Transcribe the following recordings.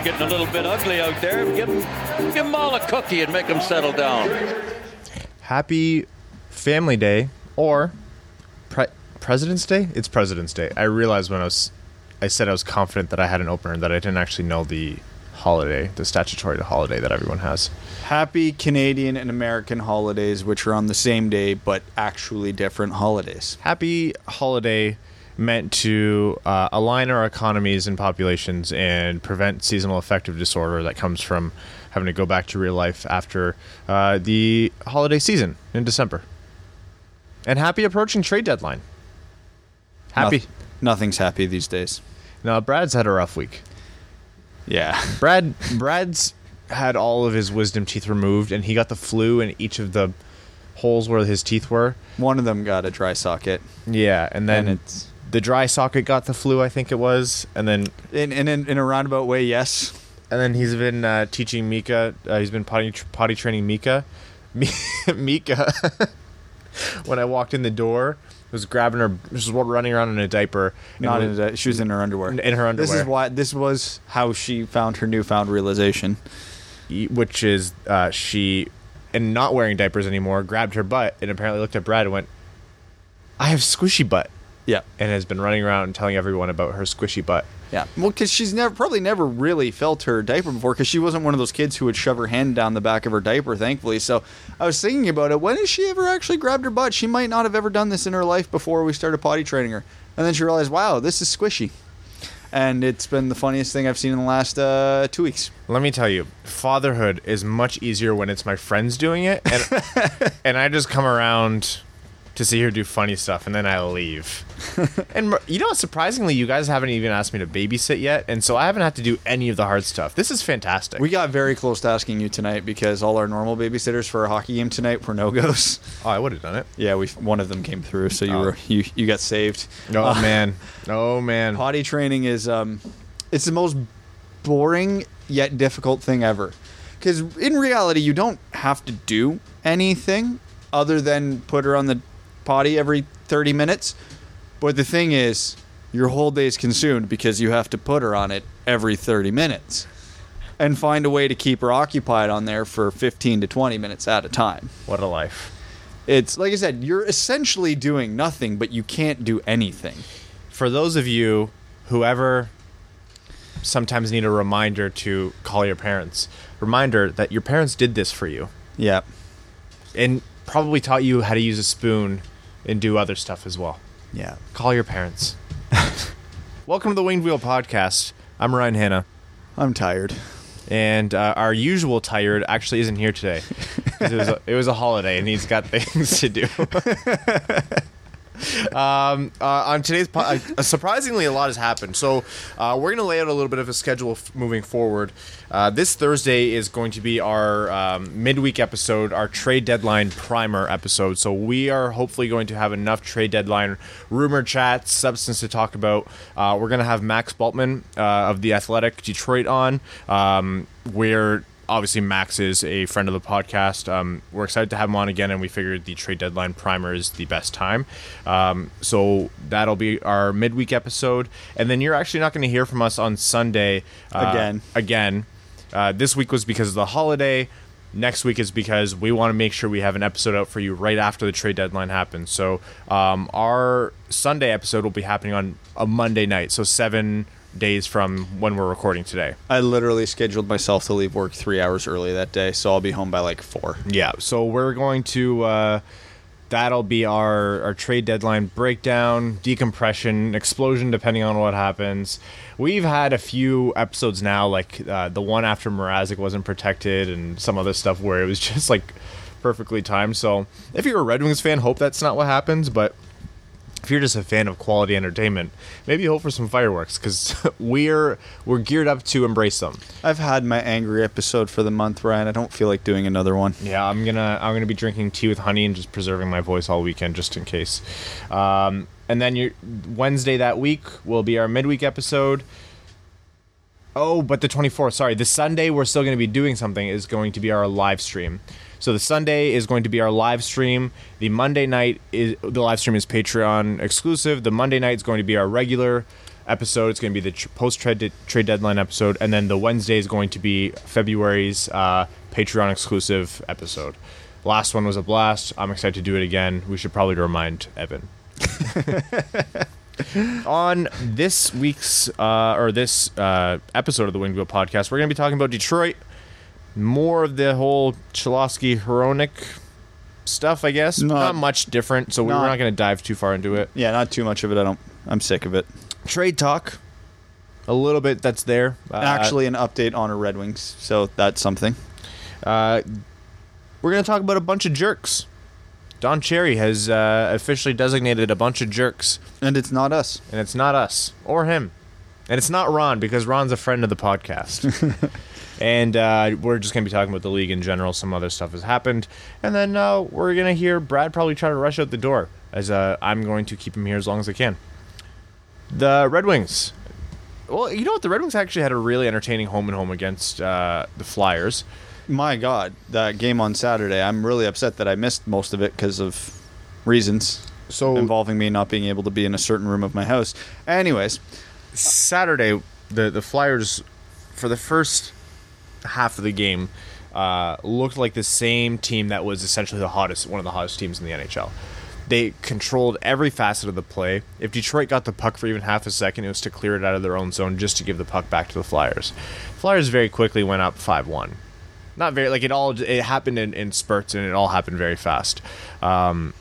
boys are getting a little bit ugly out there. Give them, give them all a cookie and make them settle down. Happy Family Day or Pre- President's Day? It's President's Day. I realized when I was I said I was confident that I had an opener that I didn't actually know the holiday, the statutory holiday that everyone has. Happy Canadian and American holidays, which are on the same day but actually different holidays. Happy holiday meant to uh, align our economies and populations and prevent seasonal affective disorder that comes from having to go back to real life after uh, the holiday season in December. And happy approaching trade deadline. Happy. Noth- nothing's happy these days. No, Brad's had a rough week. Yeah. Brad Brad's had all of his wisdom teeth removed, and he got the flu in each of the holes where his teeth were. One of them got a dry socket. Yeah, and then And it's- the dry socket got the flu, I think it was, and then In, in, in a roundabout way, yes. and then he's been uh, teaching Mika. Uh, he's been potty potty training Mika. Mi- Mika, when I walked in the door, was grabbing her, was running around in a diaper. Not in a, she was in her underwear. in her underwear. This is why this was how she found her newfound realization. which is uh, she, and not wearing diapers anymore, grabbed her butt and apparently looked at Brad and went, "I have squishy butt," Yeah. and has been running around and telling everyone about her squishy butt. Yeah. Well, because she's never probably never really felt her diaper before, because she wasn't one of those kids who would shove her hand down the back of her diaper. Thankfully, so I was thinking about it. When has she ever actually grabbed her butt? She might not have ever done this in her life before we started potty training her, and then she realized, wow, this is squishy, and it's been the funniest thing I've seen in the last uh, two weeks. Let me tell you, fatherhood is much easier when it's my friends doing it, and and I just come around to see her do funny stuff, and then I leave. and you know, surprisingly, you guys haven't even asked me to babysit yet, and so I haven't had to do any of the hard stuff. This is fantastic. We got very close to asking you tonight because all our normal babysitters for our hockey game tonight were no goes. oh, I would have done it. Yeah, we one of them came through, so you Oh. were you you got saved. Oh Uh, man, oh man. potty training is um it's the most boring yet difficult thing ever because in reality you don't have to do anything other than put her on the potty every 30 minutes. But the thing is your whole day is consumed because you have to put her on it every 30 minutes and find a way to keep her occupied on there for 15 to 20 minutes at a time. What a life. it's like i said you're essentially doing nothing but you can't do anything. For those of you who ever sometimes need a reminder to call your parents, reminder that your parents did this for you. Yeah. And probably taught you how to use a spoon and do other stuff as well. yeah Call your parents. Welcome to the Winged Wheel Podcast. I'm Ryan Hana, i'm tired and uh, our usual tired actually isn't here today. It was, a, it was a holiday, and he's got things to do. um, uh, on today's po- uh, surprisingly, a lot has happened. So uh, we're going to lay out a little bit of a schedule f- moving forward. Uh, this Thursday is going to be our um, midweek episode, our trade deadline primer episode. So we are hopefully going to have enough trade deadline rumor chats, substance to talk about. Uh, we're going to have Max Bultman uh, of the Athletic Detroit on. Um, we're obviously Max is a friend of the podcast. Um, we're excited to have him on again, and we figured the trade deadline primer is the best time. Um, so that'll be our midweek episode, and then you're actually not going to hear from us on Sunday uh, Again. Again, uh, this week was because of the holiday. Next week is because we want to make sure we have an episode out for you right after the trade deadline happens. So um, our Sunday episode will be happening on a Monday night, so seven days from when we're recording today. I literally scheduled myself to leave work three hours early that day, so I'll be home by like four. Yeah, so we're going to uh, that'll be our our trade deadline breakdown, decompression, explosion, depending on what happens. We've had a few episodes now, like uh, the one after Mrazek wasn't protected, and some other stuff where it was just like perfectly timed. So if you're a Red Wings fan, hope that's not what happens, but. If you're just a fan of quality entertainment, maybe hope for some fireworks because we're we're geared up to embrace them. I've had my angry episode for the month, Ryan. I don't feel like doing another one. Yeah, I'm gonna I'm gonna be drinking tea with honey and just preserving my voice all weekend just in case. Um, and then your Wednesday that week will be our midweek episode. Oh, but the 24th, sorry, the Sunday we're still going to be doing something is going to be our live stream. So the Sunday is going to be our live stream. The Monday night is the live stream is Patreon exclusive. The Monday night is going to be our regular episode. It's going to be the post trade trade deadline episode, and then the Wednesday is going to be February's uh, Patreon exclusive episode. Last one was a blast. I'm excited to do it again. We should probably remind Evan. On this week's uh, or this uh, episode of the Wheel podcast, we're going to be talking about Detroit. More of the whole Cholowski Hronek stuff, I guess. Not- Not, much different, so we're not- not going to dive too far into it. Yeah, not too much of it. I don't. I'm sick of it. Trade talk, a little bit that's there. Uh, Actually, an update on our Red Wings, so that's something. uh, we're going to talk about a bunch of jerks. Don Cherry has uh, officially designated a bunch of jerks, And it's not us. and it's not us or him, and it's not Ron because Ron's a friend of the podcast. and uh, we're just going to be talking about the league in general. Some other stuff has happened, and then uh, we're going to hear Brad probably try to rush out the door, as uh, I'm going to keep him here as long as I can. The Red Wings. Well, you know what? The Red Wings actually had a really entertaining home and home against uh, the Flyers. My God, that game on Saturday. I'm really upset that I missed most of it because of reasons So involving me not being able to be in a certain room of my house. Anyways, Saturday, the the Flyers, for the first half of the game, uh, looked like the same team that was essentially the hottest, one of the hottest teams in the NHL. They controlled every facet of the play. If Detroit got the puck for even half a second, it was to clear it out of their own zone just to give the puck back to the Flyers. Flyers very quickly went up five one. Not very like it all. It happened in, in spurts and it all happened very fast. Um,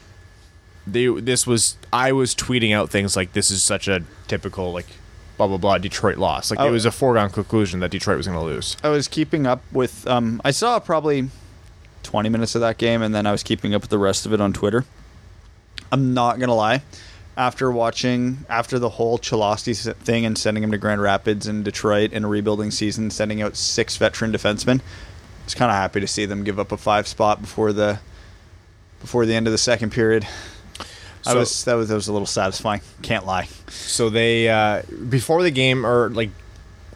they this was I was tweeting out things like this is such a typical like blah blah blah Detroit loss. Like Oh. it was a foregone conclusion that Detroit was going to lose. I was keeping up with. Um, I saw probably 20 minutes of that game, and then I was keeping up with the rest of it on Twitter. I'm not gonna lie. After watching, after the whole Cholowski thing and sending him to Grand Rapids and Detroit in a rebuilding season, sending out six veteran defensemen, was kind of happy to see them give up a five spot before the before the end of the second period. I was that was that was a little satisfying. Can't lie. So they uh, before the game or like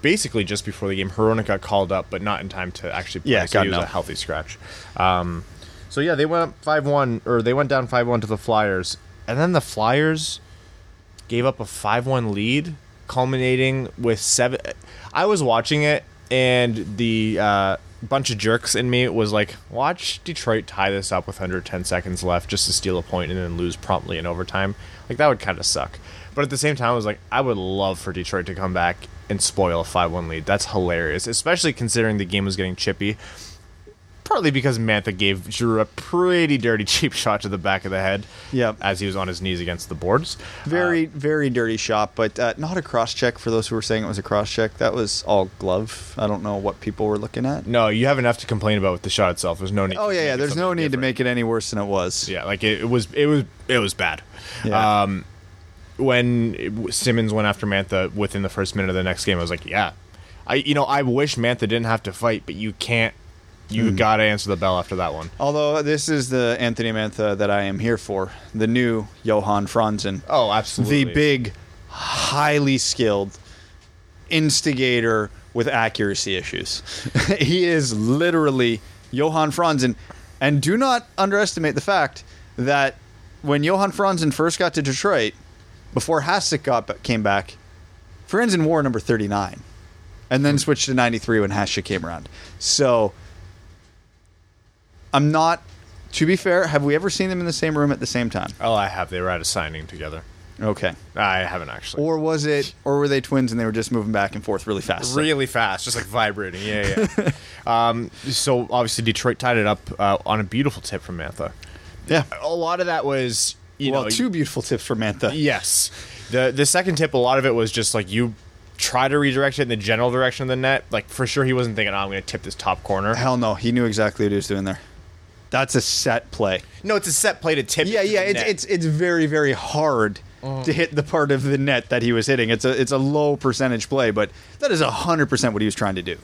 basically just before the game, Hronek got called up, but not in time to actually play. Yeah, so God, he was no. a healthy scratch. Um, so yeah, they went up five one or they went down five one to the Flyers, and then the Flyers gave up a five one lead, culminating with seven. I was watching it, and the uh, bunch of jerks in me was like, watch Detroit tie this up with under ten seconds left just to steal a point and then lose promptly in overtime. Like that would kind of suck. But at the same time, I was like, I would love for Detroit to come back and spoil a five one lead. That's hilarious, especially considering the game was getting chippy. Partly because Mantha gave Giroux a pretty dirty cheap shot to the back of the head. Yep. As he was on his knees against the boards. Very, very dirty shot, but uh, not a cross check for those who were saying it was a cross check. That was all glove. I don't know what people were looking at. No, you have enough to complain about with the shot itself. There's no need. Oh to yeah, yeah. There's no need to make it any worse than it was. Yeah, like it, it was. It was. It was bad. Yeah. Um, when Simmonds went after Mantha within the first minute of the next game, I was like, yeah, I. You know, I wish Mantha didn't have to fight, but you can't. You Hmm. gotta answer the bell after that one. Although this is the Anthony Mantha that I am here for, the new Johan Franzen, Oh, absolutely. the big, highly skilled instigator with accuracy issues. he is literally Johan Franzen, and do not underestimate the fact that when Johan Franzen first got to Detroit, before Hasek got came back, Franzen wore number thirty nine, and then switched to ninety three when Hasek came around. So. I'm not. To be fair, have we ever seen them in the same room at the same time? Oh, I have. They were at a signing together. Okay. I haven't actually. Or was it, or were they twins and they were just moving back and forth really fast? really fast, just like vibrating. Yeah, yeah. um, so obviously Detroit tied it up uh, on a beautiful tip from Mantha. yeah. A lot of that was, you well, know, two beautiful tips for Mantha. Yes. The the second tip, a lot of it was just like you try to redirect it in the general direction of the net. Like for sure, he wasn't thinking, "Oh, I'm going to tip this top corner." Hell no, he knew exactly what he was doing there. That's a set play. No, it's a set play to tip. Yeah, it to yeah. the It's net. it's it's very very hard to hit the part of the net that he was hitting. It's a it's a low percentage play, but that is hundred percent what he was trying to do.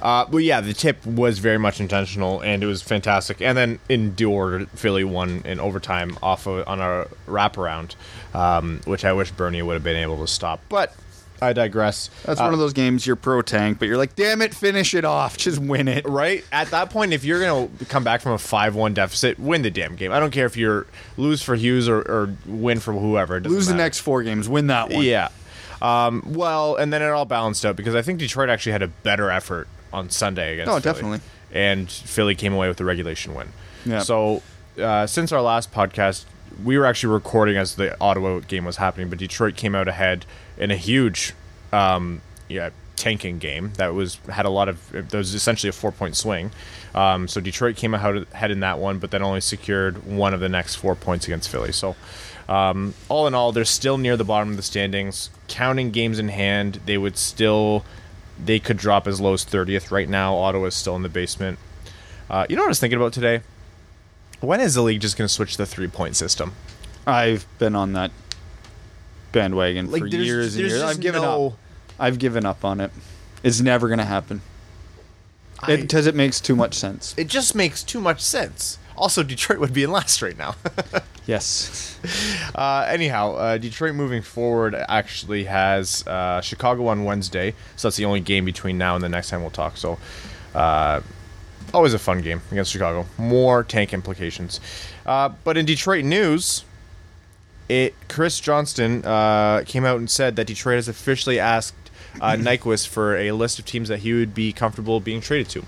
Uh, but yeah, the tip was very much intentional, and it was fantastic. And then in due order, Philly won in overtime off of, on a wraparound, um, which I wish Bernie would have been able to stop. But I digress. That's Uh, one of those games you're pro tank, but you're like, damn it, finish it off, just win it. right at that point if you're gonna come back from a 5-1 deficit win the damn game i don't care if you're lose for hughes or, or win for whoever Lose the next four games, win that one. yeah Um, well, and then it all balanced out because I think Detroit actually had a better effort on Sunday against. Oh, Philly. definitely. And Philly came away with the regulation win. Yeah. So uh, since our last podcast, we were actually recording as the Ottawa game was happening, but Detroit came out ahead in a huge, um, yeah, tanking game that was had a lot of. There was essentially a four point swing. Um, so Detroit came out ahead in that one, but then only secured one of the next four points against Philly. So. Um, all in all, they're still near the bottom of the standings. Counting games in hand, they would still, they could drop as low as 30th right now. Ottawa is still in the basement. Uh, you know what I was thinking about today? When is the league just going to switch the three point system? I've been on that bandwagon Like, for there's- years and years. I've given no- up. I've given up on it. It's never going to happen. I- Because it, makes too much sense. It just makes too much sense. Also, Detroit would be in last right now. Yes. uh, anyhow, uh, Detroit moving forward actually has uh, Chicago on Wednesday, so that's the only game between now and the next time we'll talk. So, uh, always a fun game against Chicago. More tank implications. Uh, but in Detroit news, it Chris Johnston uh, came out and said that Detroit has officially asked uh, Nyquist for a list of teams that he would be comfortable being traded to.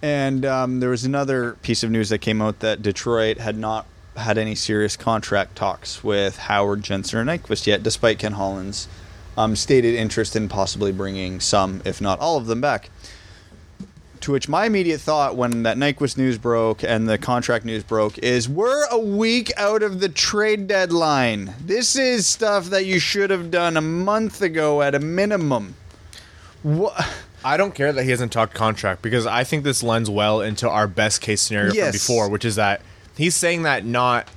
And um, there was another piece of news that came out that Detroit had not had any serious contract talks with Howard, Jensen, or Nyquist yet, despite Ken Holland's um, stated interest in possibly bringing some, if not all of them, back. To which my immediate thought when that Nyquist news broke and the contract news broke is we're a week out of the trade deadline. This is stuff that you should have done a month ago at a minimum. What? I don't care that he hasn't talked contract because I think this lends well into our best case scenario Yes. from before, which is that he's saying that not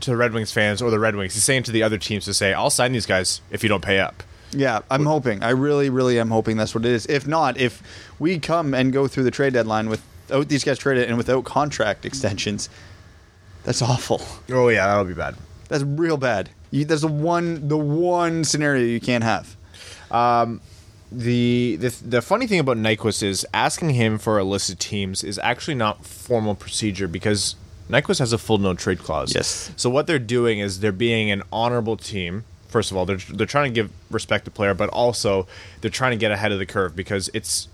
to the Red Wings fans or the Red Wings. He's saying to the other teams to say, "I'll sign these guys if you don't pay up." Yeah, I'm hoping. I really, really am hoping that's what it is. If not, if we come and go through the trade deadline without oh, these guys traded and without contract extensions, that's awful. Oh yeah, that'll be bad. That's real bad. You, that's the one, the one scenario you can't have. Um, the, the the funny thing about Nyquist is asking him for a list of teams is actually not formal procedure because Nyquist has a full no trade clause. Yes. So what they're doing is they're being an honorable team. First of all, they're they're trying to give respect to player, but also they're trying to get ahead of the curve because it's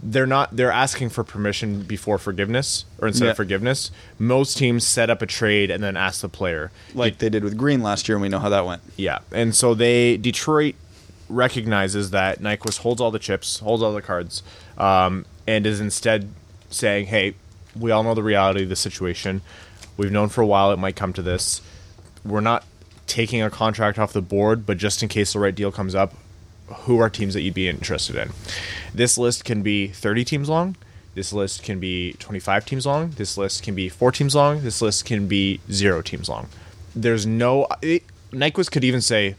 they're not they're asking for permission before forgiveness or instead Yeah. of forgiveness. Most teams set up a trade and then ask the player. Like they did with Green last year, and we know how that went. Yeah, and so they Detroit recognizes that Nyquist holds all the chips, holds all the cards, um, and is instead saying, "Hey, we all know the reality of the situation. We've known for a while it might come to this. We're not taking a contract off the board, but just in case the right deal comes up, who are teams that you'd be interested in? This list can be 30 teams long." This list can be 25 teams long. This list can be four teams long. This list can be zero teams long. There's no. It, Nyquist could even say,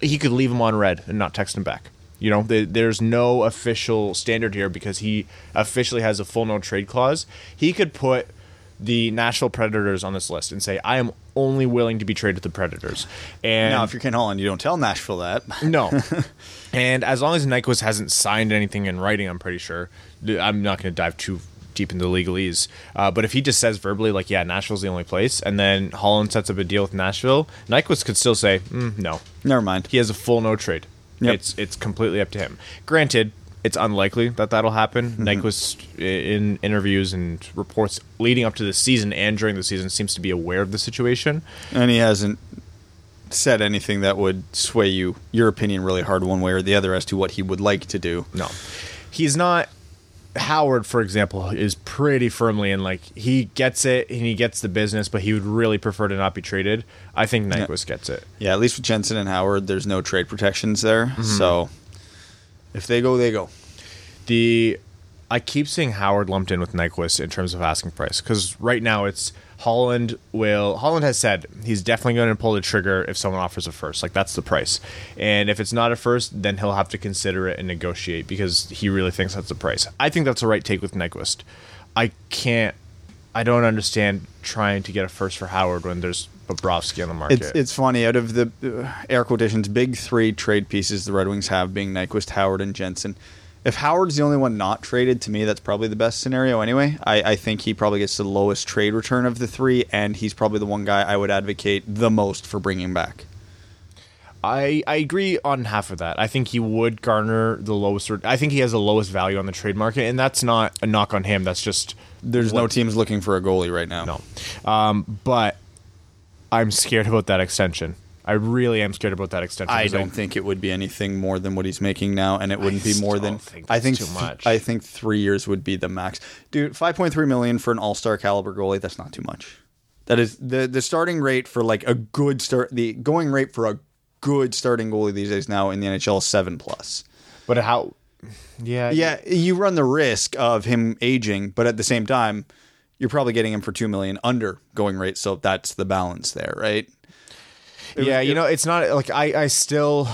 he could leave him on red and not text him back. You know, the, there's no official standard here because he officially has a full no trade clause. He could put the Nashville Predators on this list and say, "I am only willing to be traded to the Predators." And now, if you're Ken Holland, you don't tell Nashville that. no. and as long as Nyquist hasn't signed anything in writing, I'm pretty sure. I'm not going to dive too deep into the legalese. Uh, but if he just says verbally, like, yeah, Nashville's the only place, and then Holland sets up a deal with Nashville, Nyquist could still say, mm, no. Never mind. He has a full no trade. Yep. It's it's completely up to him. Granted, it's unlikely that that'll happen. Mm-hmm. Nyquist, in interviews and reports leading up to the season and during the season, seems to be aware of the situation. And he hasn't said anything that would sway you your opinion really hard one way or the other as to what he would like to do. No, he's not. Howard, for example, is pretty firmly in like he gets it and he gets the business, but he would really prefer to not be traded. I think Nyquist gets it. Yeah, at least with Jensen and Howard, there's no trade protections there. Mm-hmm. So if they go, they go. The I keep seeing Howard lumped in with Nyquist in terms of asking price because right now it's Holland will Holland has said he's definitely going to pull the trigger if someone offers a first. Like that's the price. And if it's not a first then he'll have to consider it and negotiate because he really thinks that's the price. I think that's the right take with Nyquist. I can't I don't understand trying to get a first for Howard when there's Bobrovsky on the market It's it's funny out of the uh, air quotations big three trade pieces the Red Wings have being Nyquist, Howard, and Jensen. If Howard's the only one not traded, to me that's probably the best scenario anyway. I, I think he probably gets the lowest trade return of the three, and he's probably the one guy I would advocate the most for bringing back. I, I agree on half of that. I think he would garner the lowest. I think he has the lowest value on the trade market, and that's not a knock on him. That's just There's no teams looking for a goalie right now. no. Um, but I'm scared about that extension. I really am scared about that extension. I don't think it would be anything more than what he's making now, and it wouldn't be more than. think I think too th- much. I think three years would be the max, dude. Five point three million for an All Star caliber goalie. That's not too much. That is the the starting rate for like a good start. The going rate for a good starting goalie these days now in the NHL is seven plus. But how? Yeah, Yeah, you run the risk of him aging, but at the same time, you're probably getting him for two million under going rate. So that's the balance there, right? yeah. You know, it's not like I. I still,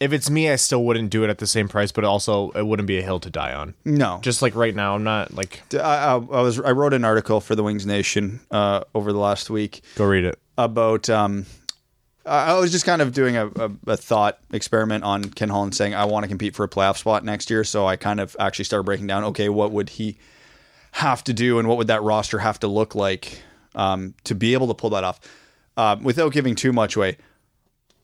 if it's me, I still wouldn't do it at the same price. But also, it wouldn't be a hill to die on. No, Just like right now, I'm not like I, I, I was I wrote an article for the Wings Nation uh, over the last week go read it. about. Um, I I was just kind of doing a, a, a thought experiment on Ken Holland saying I want to compete for a playoff spot next year. So I kind of actually started breaking down. Okay, what would he have to do, and what would that roster have to look like um, to be able to pull that off uh, without giving too much away?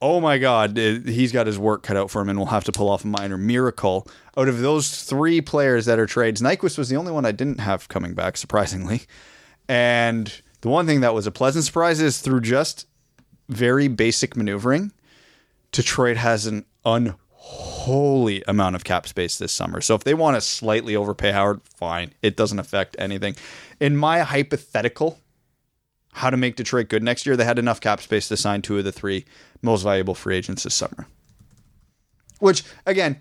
Oh my God, eh, he's got his work cut out for him, and we'll have to pull off a minor miracle. Out of those three players that are trades, Nyquist was the only one I didn't have coming back, surprisingly. And the one thing that was a pleasant surprise is through just very basic maneuvering, Detroit has an unholy amount of cap space this summer. So if they want to slightly overpay Howard, fine. It doesn't affect anything. In my hypothetical, how to make Detroit good next year, they had enough cap space to sign two of the three most valuable free agents this summer. Which, again,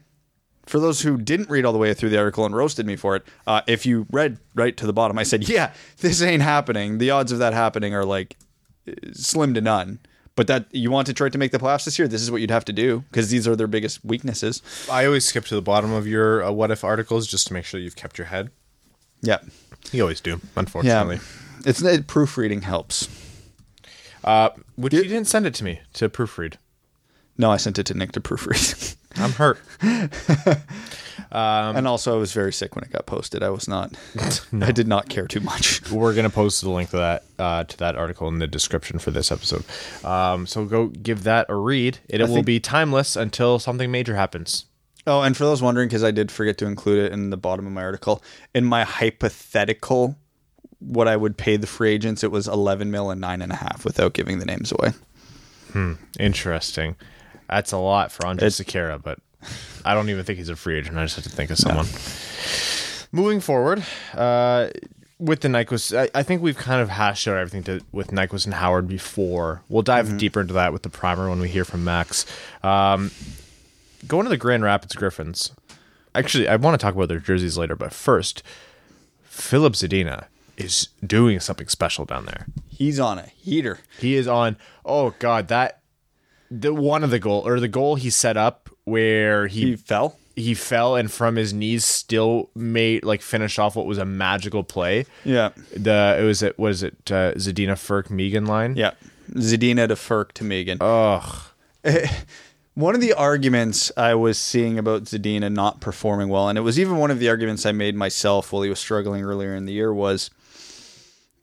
for those who didn't read all the way through the article and roasted me for it, uh, if you read right to the bottom, I said, yeah, this ain't happening. The odds of that happening are like slim to none. But that you want Detroit to make the playoffs this year, this is what you'd have to do because these are their biggest weaknesses. I always skip to the bottom of your uh, what if articles just to make sure you've kept your head. Yeah, You always do, yeah. unfortunately. It's it, proofreading helps. Uh, which you didn't send it to me to proofread. No, I sent it to Nick to proofread. I'm hurt. and also, I was very sick when it got posted. I was not. I did not care too much. We're gonna post the link to that uh, to that article in the description for this episode. Um, so go give that a read. It, will think- be timeless until something major happens. Oh, and for those wondering, because I did forget to include it in the bottom of my article, in my hypothetical, what I would pay the free agents, it was eleven mil and nine and a half without giving the names away. Hmm. Interesting. That's a lot for Andrej Sekera, but I don't even think he's a free agent. I just have to think of someone. Moving forward, uh, with the Nyquist, I, I think we've kind of hashed out everything to, with Nyquist and Howard before. We'll dive deeper into that with the primer when we hear from Max. Um, going to the Grand Rapids Griffins. Actually, I want to talk about their jerseys later, but first, Filip Zadina is doing something special down there. He's on a heater. He is on. Oh God, that the one of the goal or the goal he set up where He he fell. he fell and from his knees still made like finished off what was a magical play. Yeah, The it was it was it uh, Zadina Frk Megan line. yeah. Zadina to Frk to Megan. Ugh. One of the arguments I was seeing about Zadina not performing well, and it was even one of the arguments I made myself while he was struggling earlier in the year, was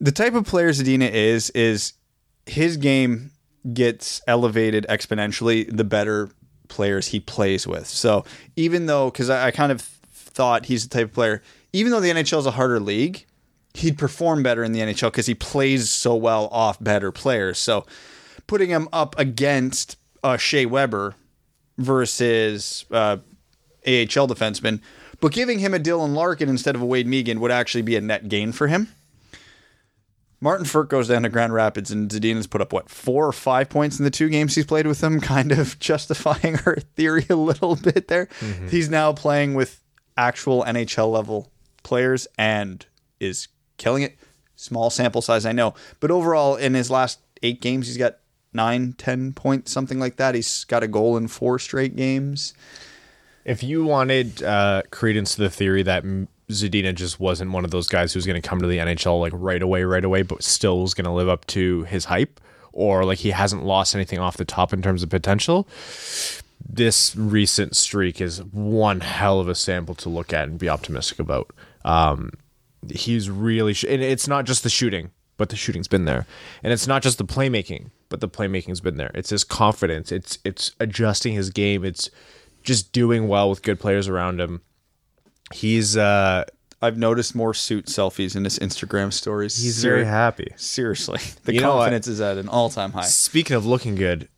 the type of player Zadina is, is his game gets elevated exponentially the better players he plays with. So even though, because I, I kind of thought he's the type of player, even though the NHL is a harder league, he'd perform better in the NHL because he plays so well off better players. So putting him up against uh, Shea Weber versus uh, AHL defenseman, but giving him a Dylan Larkin instead of a Wade Megan would actually be a net gain for him. Martin Frk goes down to Grand Rapids, and Zadina's put up what four or five points in the two games he's played with them, kind of justifying her theory a little bit there. He's now playing with actual NHL level players and is killing it. Small sample size, I know, but overall, in his last eight games, he's got nine, ten points, something like that. He's got a goal in four straight games. If you wanted uh, credence to the theory that M- Zadina just wasn't one of those guys who's going to come to the NHL like right away, right away, but still was going to live up to his hype, or like he hasn't lost anything off the top in terms of potential, this recent streak is one hell of a sample to look at and be optimistic about. Um, he's really, sh- and it's not just the shooting, but the shooting's been there, and it's not just the playmaking, but the playmaking's been there. It's his confidence. It's it's adjusting his game. It's just doing well with good players around him. He's uh I've noticed more suit selfies in his Instagram stories. he's Ser- very happy. Seriously, the You know what? confidence is at an all-time high. Speaking of looking good,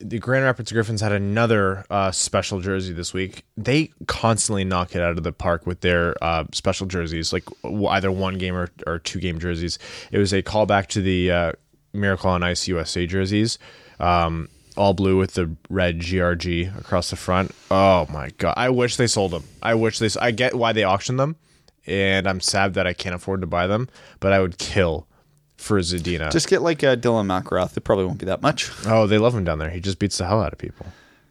the Grand Rapids Griffins had another uh, special jersey this week. They constantly knock it out of the park with their uh, special jerseys, like w- either one game or, or two game jerseys. It was a callback to the uh, Miracle on Ice USA jerseys, um, all blue with the red GRG across the front. Oh my god! I wish they sold them. I wish they. i get why they auctioned them, and I'm sad that I can't afford to buy them. But I would kill for Zadina. Just get like uh, Dylan McIlrath. It probably won't be that much. Oh, they love him down there. He just beats the hell out of people.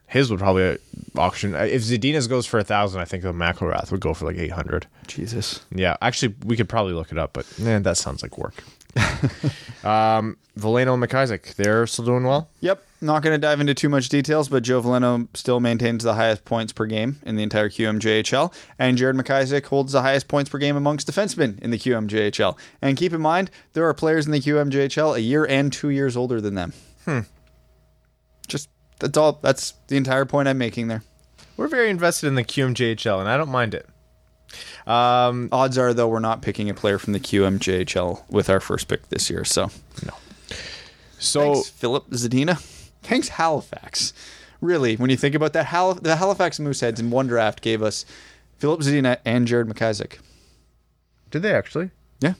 His would probably auction if Zadina's goes for a thousand. I think the McIlrath would go for like eight hundred. Jesus. Yeah, actually, we could probably look it up, but man, that sounds like work. um, Veleno and McIsaac, they're still doing well. Yep. Not going to dive into too much details, but Joe Veleno still maintains the highest points per game in the entire QMJHL, and Jared McIsaac holds the highest points per game amongst defensemen in the QMJHL. And keep in mind, there are players in the QMJHL a year and two years older than them. Hmm. Just that's all. That's the entire point I'm making there. We're very invested in the QMJHL, and I don't mind it. Um, Odds are, though, we're not picking a player from the QMJHL with our first pick this year. So, no. so thanks, Filip Zadina. Thanks, Halifax. Really, when you think about that, Hal- the Halifax Mooseheads in one draft gave us Filip Zadina and Jared McIsaac. did they actually? Yeah,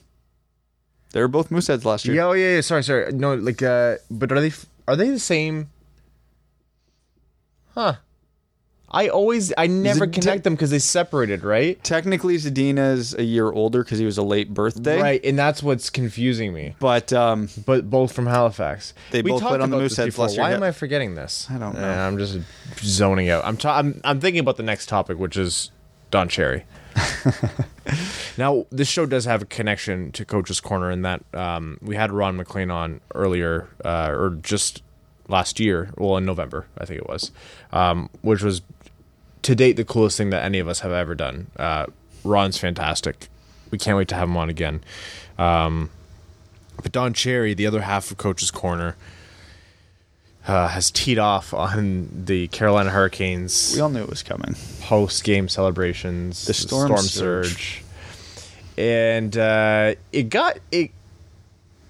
they were both Mooseheads last year. Yeah, oh yeah, yeah. Sorry, sorry. No, like, uh, but are they are they the same? Huh. I always, I never connect them because they separated, right? Technically, Zadina's a year older because he was a late birthday. Right, and that's what's confusing me. But um, But both from Halifax. They both talked played on the about this Mooseheads before. last Why yeah. am I forgetting this? I don't know. Eh, I'm just zoning out. I'm, ta- I'm I'm thinking about the next topic, which is Don Cherry. now, this show does have a connection to Coach's Corner in that um, we had Ron MacLean on earlier, uh, or just last year, well, in November, I think it was, um, which was to date the coolest thing that any of us have ever done. Uh, Ron's fantastic. We can't wait to have him on again. Um, but Don Cherry, the other half of Coach's Corner, uh, has teed off on the Carolina Hurricanes we all knew it was coming. post game celebrations, The storm surge. surge. and uh, it got it.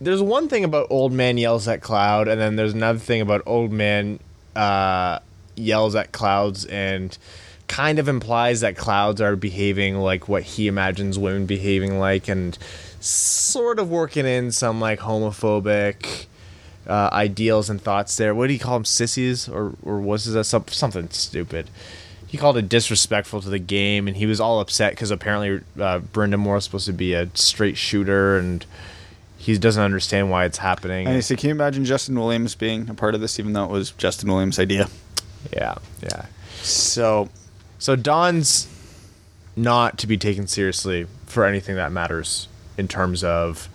There's one thing about old man yells at cloud, and then there's another thing about old man uh, yells at clouds and kind of implies that clouds are behaving like what he imagines women behaving like, and sort of working in some like homophobic uh, ideals and thoughts there. What do you call them, sissies, or or was that some, something stupid? He called it disrespectful to the game, and he was all upset because apparently uh, Brind'Amour is supposed to be a straight shooter, and he doesn't understand why it's happening. And he said, "Can you imagine Justin Williams being a part of this, even though it was Justin Williams' idea?" Yeah, yeah. So So Don's not to be taken seriously for anything that matters in terms of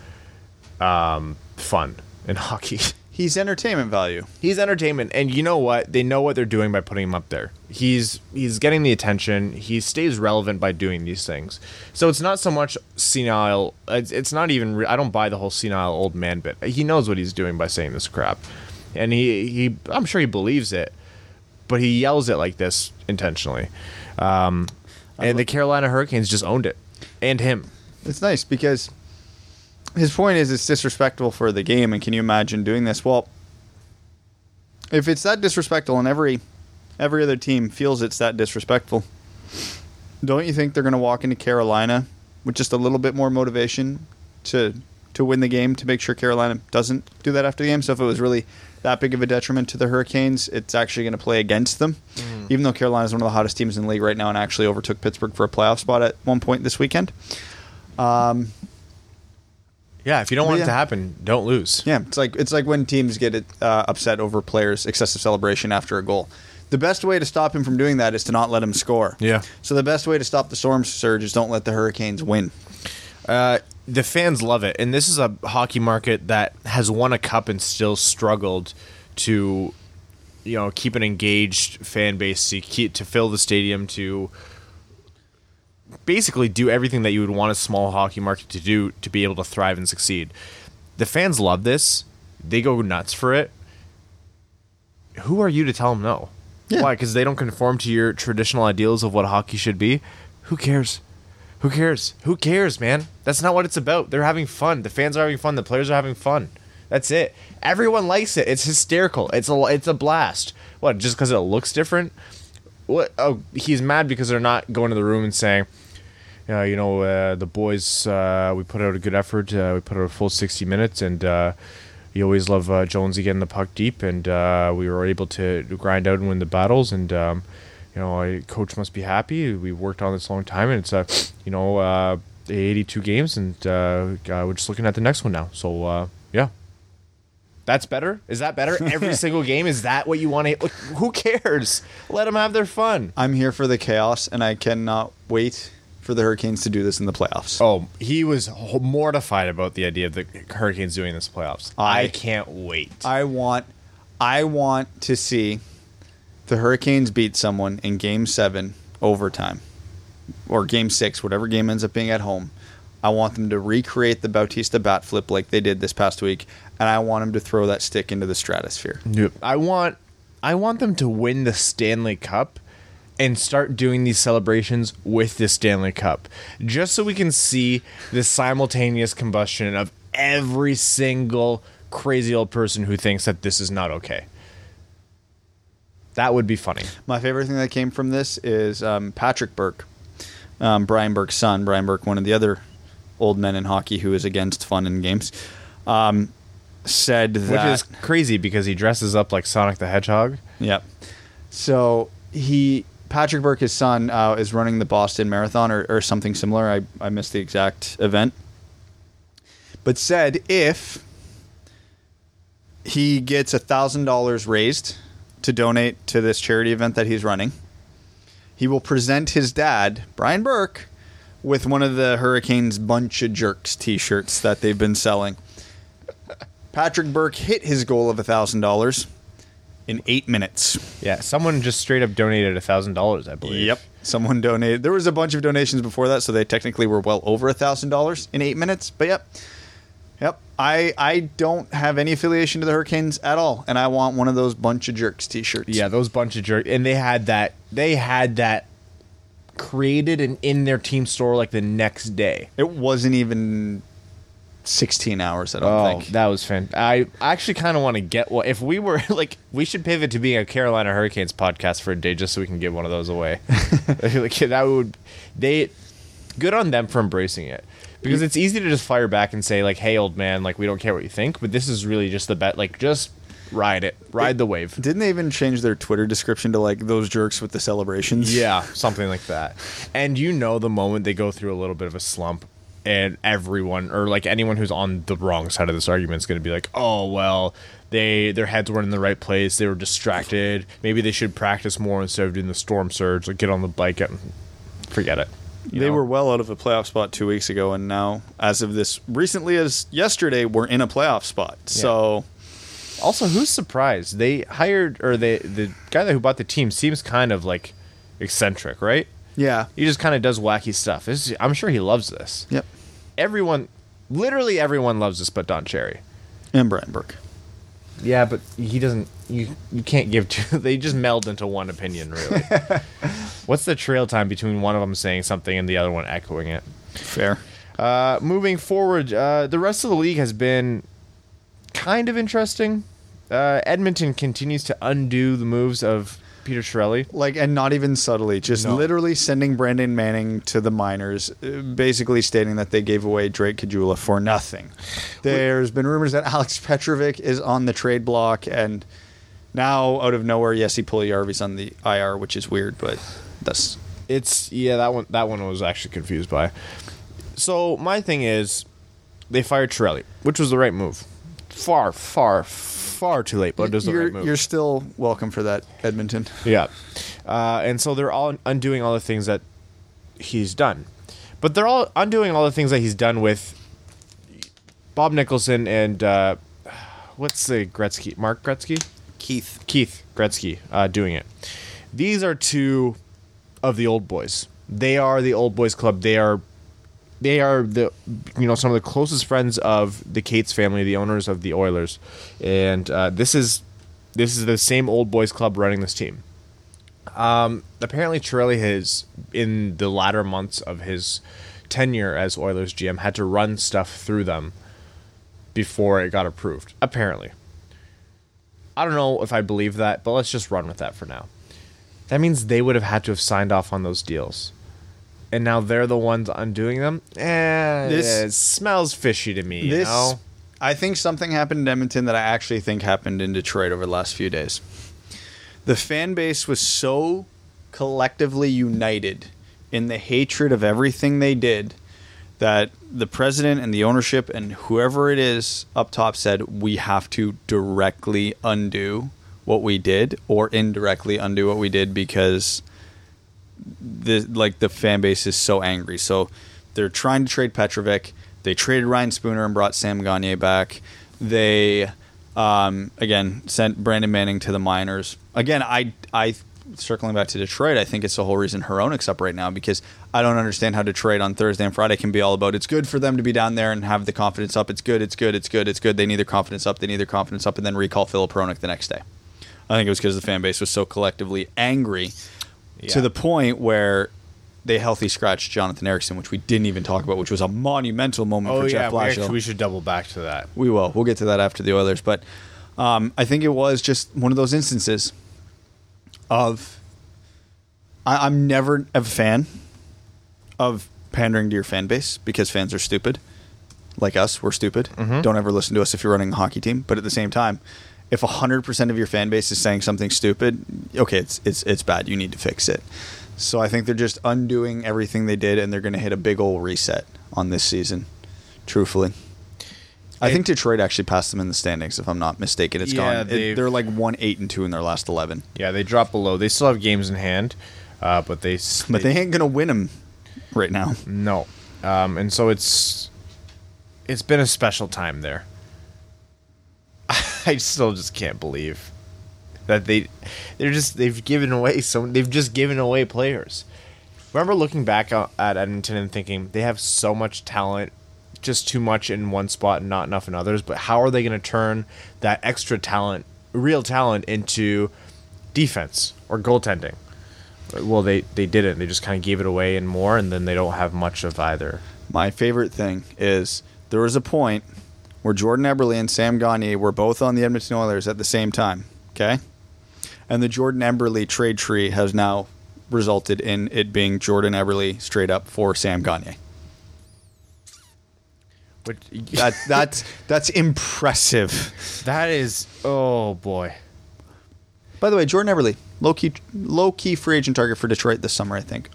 um, fun in hockey. he's entertainment value. He's entertainment, and you know what? They know what they're doing by putting him up there. He's he's getting the attention. He stays relevant by doing these things. So it's not so much senile. It's, it's not even. Re- I don't buy the whole senile old man bit. He knows what he's doing by saying this crap, and he he. I'm sure he believes it, but he yells it like this intentionally. Um, and the Carolina Hurricanes just owned it, and him. It's nice because his point is it's disrespectful for the game, and can you imagine doing this? Well, if it's that disrespectful, and every every other team feels it's that disrespectful, don't you think they're going to walk into Carolina with just a little bit more motivation to to win the game to make sure Carolina doesn't do that after the game? So if it was really that big of a detriment to the Hurricanes, it's actually going to play against them. Even though Carolina is one of the hottest teams in the league right now and actually overtook Pittsburgh for a playoff spot at one point this weekend. Yeah, if you don't want yeah. it to happen, don't lose. Yeah, it's like it's like when teams get uh, upset over players' excessive celebration after a goal. The best way to stop him from doing that is to not let him score. Yeah. So the best way to stop the storm surge is don't let the Hurricanes win. Uh, the fans love it, and this is a hockey market that has won a cup and still struggled to, you know, keep an engaged fan base to keep to fill the stadium to basically do everything that you would want a small hockey market to do to be able to thrive and succeed. The fans love this; they go nuts for it. who are you to tell them no? Yeah. Why? Because they don't conform to your traditional ideals of what hockey should be. Who cares? Who cares? Who cares, man? That's not what it's about. They're having fun. The fans are having fun. The players are having fun. That's it. Everyone likes it. It's hysterical. It's a it's a blast. What? Just because it looks different? What? Oh, he's mad because they're not going to the room and saying, uh, you know, uh, the boys, uh, we put out a good effort. Uh, we put out a full 60 minutes, and uh, you always love uh, Jonesy getting the puck deep, and we were able to grind out and win the battles. And, um, you know, I, coach must be happy. We worked on this a long time, and it's, uh, you know, uh, 82 games, and uh, uh, we're just looking at the next one now. So, uh, yeah. That's better. Is that better? Every single game is that what you want to? Look, who cares? Let them have their fun. I'm here for the chaos, and I cannot wait for the Hurricanes to do this in the playoffs. Oh, he was mortified about the idea of the Hurricanes doing this playoffs. I, I- can't wait. I want, I want to see the Hurricanes beat someone in Game Seven overtime, or Game Six, whatever game ends up being at home. I want them to recreate the Bautista bat flip like they did this past week, and I want them to throw that stick into the stratosphere. Yep. I want, I want them to win the Stanley Cup, and start doing these celebrations with the Stanley Cup, just so we can see the simultaneous combustion of every single crazy old person who thinks that this is not okay. That would be funny. My favorite thing that came from this is um, Patrick Burke, um, Brian Burke's son. Brian Burke, one of the other old men in hockey who is against fun in games, um, said that. Which is crazy because he dresses up like Sonic the Hedgehog. Yep. So he, Patrick Burke, his son, uh, is running the Boston Marathon or, or something similar. I, I missed the exact event. But said if he gets a thousand dollars raised to donate to this charity event that he's running, he will present his dad, Brian Burke, with one of the Hurricanes Bunch of Jerks T-shirts that they've been selling. Patrick Burke hit his goal of a thousand dollars in eight minutes. Yeah, someone just straight up donated a thousand dollars, I believe. Yep. Someone donated. There was a bunch of donations before that, so they technically were well over a thousand dollars in eight minutes. But yep, yep. I I don't have any affiliation to the Hurricanes at all, and I want one of those bunch of jerks T-shirts. Yeah, those bunch of jerks, and they had that. They had that created and in their team store like the next day. it wasn't even sixteen hours. I don't Oh, think. that was fan. I actually kind of want to get one. If we were like, we should pivot to being a Carolina Hurricanes podcast for a day just so we can give one of those away. like that would they good on them for embracing it because it's easy to just fire back and say like, "Hey, old man, like we don't care what you think," but this is really just the bet. Like, just ride it, ride the wave. Didn't they even change their Twitter description to like those jerks with the celebrations? Yeah, something like that. And you know, the moment they go through a little bit of a slump, and everyone or like anyone who's on the wrong side of this argument is going to be like, "Oh well, they their heads weren't in the right place. They were distracted. Maybe they should practice more instead of doing the storm surge. Like get on the bike and forget it." They know? were well out of a playoff spot two weeks ago, and now, as of this recently as yesterday, we're in a playoff spot. So also who's surprised they hired or they the guy that who bought the team seems kind of like eccentric, right? yeah, He just kind of does wacky stuff. Is- I'm sure he loves this. yep. Everyone, literally everyone loves this, but Don Cherry. And Brian Burke. Yeah, but he doesn't. You you can't give two. They just meld into one opinion, really. What's the trail time between one of them saying something and the other one echoing it? Fair. Uh, moving forward, uh, the rest of the league has been kind of interesting. Uh, Edmonton continues to undo the moves of Peter Chiarelli. Like, and not even subtly, just No. literally sending Brandon Manning to the minors, uh, basically stating that they gave away Drake Caggiula for nothing. There's been rumors that Alex Petrovic is on the trade block, and now out of nowhere, Jesse Puljujärvi's on the IR, which is weird, but that's It's yeah that one that one I was actually confused by. So my thing is, they fired Chiarelli, which was the right move. Far, far, far too late, but it was the you're, right move. you're still welcome for that, Edmonton. Yeah. Uh, and so they're all undoing all the things that he's done. But they're all undoing all the things that he's done with Bob Nicholson and uh, what's the Gretzky? Mark Gretzky? Keith. Keith Gretzky uh, doing it. These are two of the old boys. They are the old boys club. They are they are the you know some of the closest friends of the Cates family, the owners of the Oilers, and uh, this is this is the same old boys club running this team. Um, apparently, Chiarelli has, in the latter months of his tenure as Oilers GM, had to run stuff through them before it got approved. Apparently. I don't know if I believe that, but let's just run with that for now. That means they would have had to have signed off on those deals. And now they're the ones undoing them? Eh, This- it smells fishy to me, you This, know? I think something happened in Edmonton that I actually think happened in Detroit over the last few days. The fan base was so collectively united in the hatred of everything they did that the president and the ownership and whoever it is up top said we have to directly undo what we did or indirectly undo what we did because the like the fan base is so angry. So they're trying to trade Petrovic. They traded Ryan Spooner and brought Sam Gagner back. They um, again sent Brandon Manning to the minors. Again, I I circling back to Detroit. I think it's the whole reason Hronek's up right now because I don't understand how Detroit on Thursday and Friday can be all about. It's good for them to be down there and have the confidence up. It's good. It's good. It's good. It's good. They need their confidence up. They need their confidence up, and then recall Filip Hronek the next day. I think it was because the fan base was so collectively angry to the point where they healthy scratched Jonathan Ericsson, which we didn't even talk about, which was a monumental moment Oh for yeah, Jeff Blashill. we should double back to that. We will. We'll get to that after the Oilers, but um, I think it was just one of those instances of I, I'm never a fan of pandering to your fan base because fans are stupid, like us. We're stupid. Don't ever listen to us if you're running a hockey team. But at the same time, if hundred percent of your fan base is saying something stupid, okay, it's it's it's bad. You need to fix it. So I think they're just undoing everything they did, and they're going to hit a big old reset on this season. Truthfully. I think Detroit actually passed them in the standings, if I'm not mistaken. It's Yeah, gone. It, they're like one eight and two in their last eleven, Yeah, they dropped below. They still have games in hand, uh, but they but they ain't gonna win them right now. no. Um, and so it's it's been a special time there. I still just can't believe that they they're just they've given away so they've just given away players. Remember looking back at Edmonton and thinking they have so much talent, just too much in one spot and not enough in others. But how are they going to turn that extra talent, real talent, into defense or goaltending? Well, they they didn't. They just kind of gave it away and more, and then they don't have much of either. My favorite thing is there was a point where Jordan Eberle and Sam Gagner were both on the Edmonton Oilers at the same time. Okay, and the Jordan Eberle trade tree has now resulted in it being Jordan Eberle straight up for Sam Gagner. But That that's that's impressive. that is oh boy. By the way, Jordan Eberle, low key low key free agent target for Detroit this summer, I think.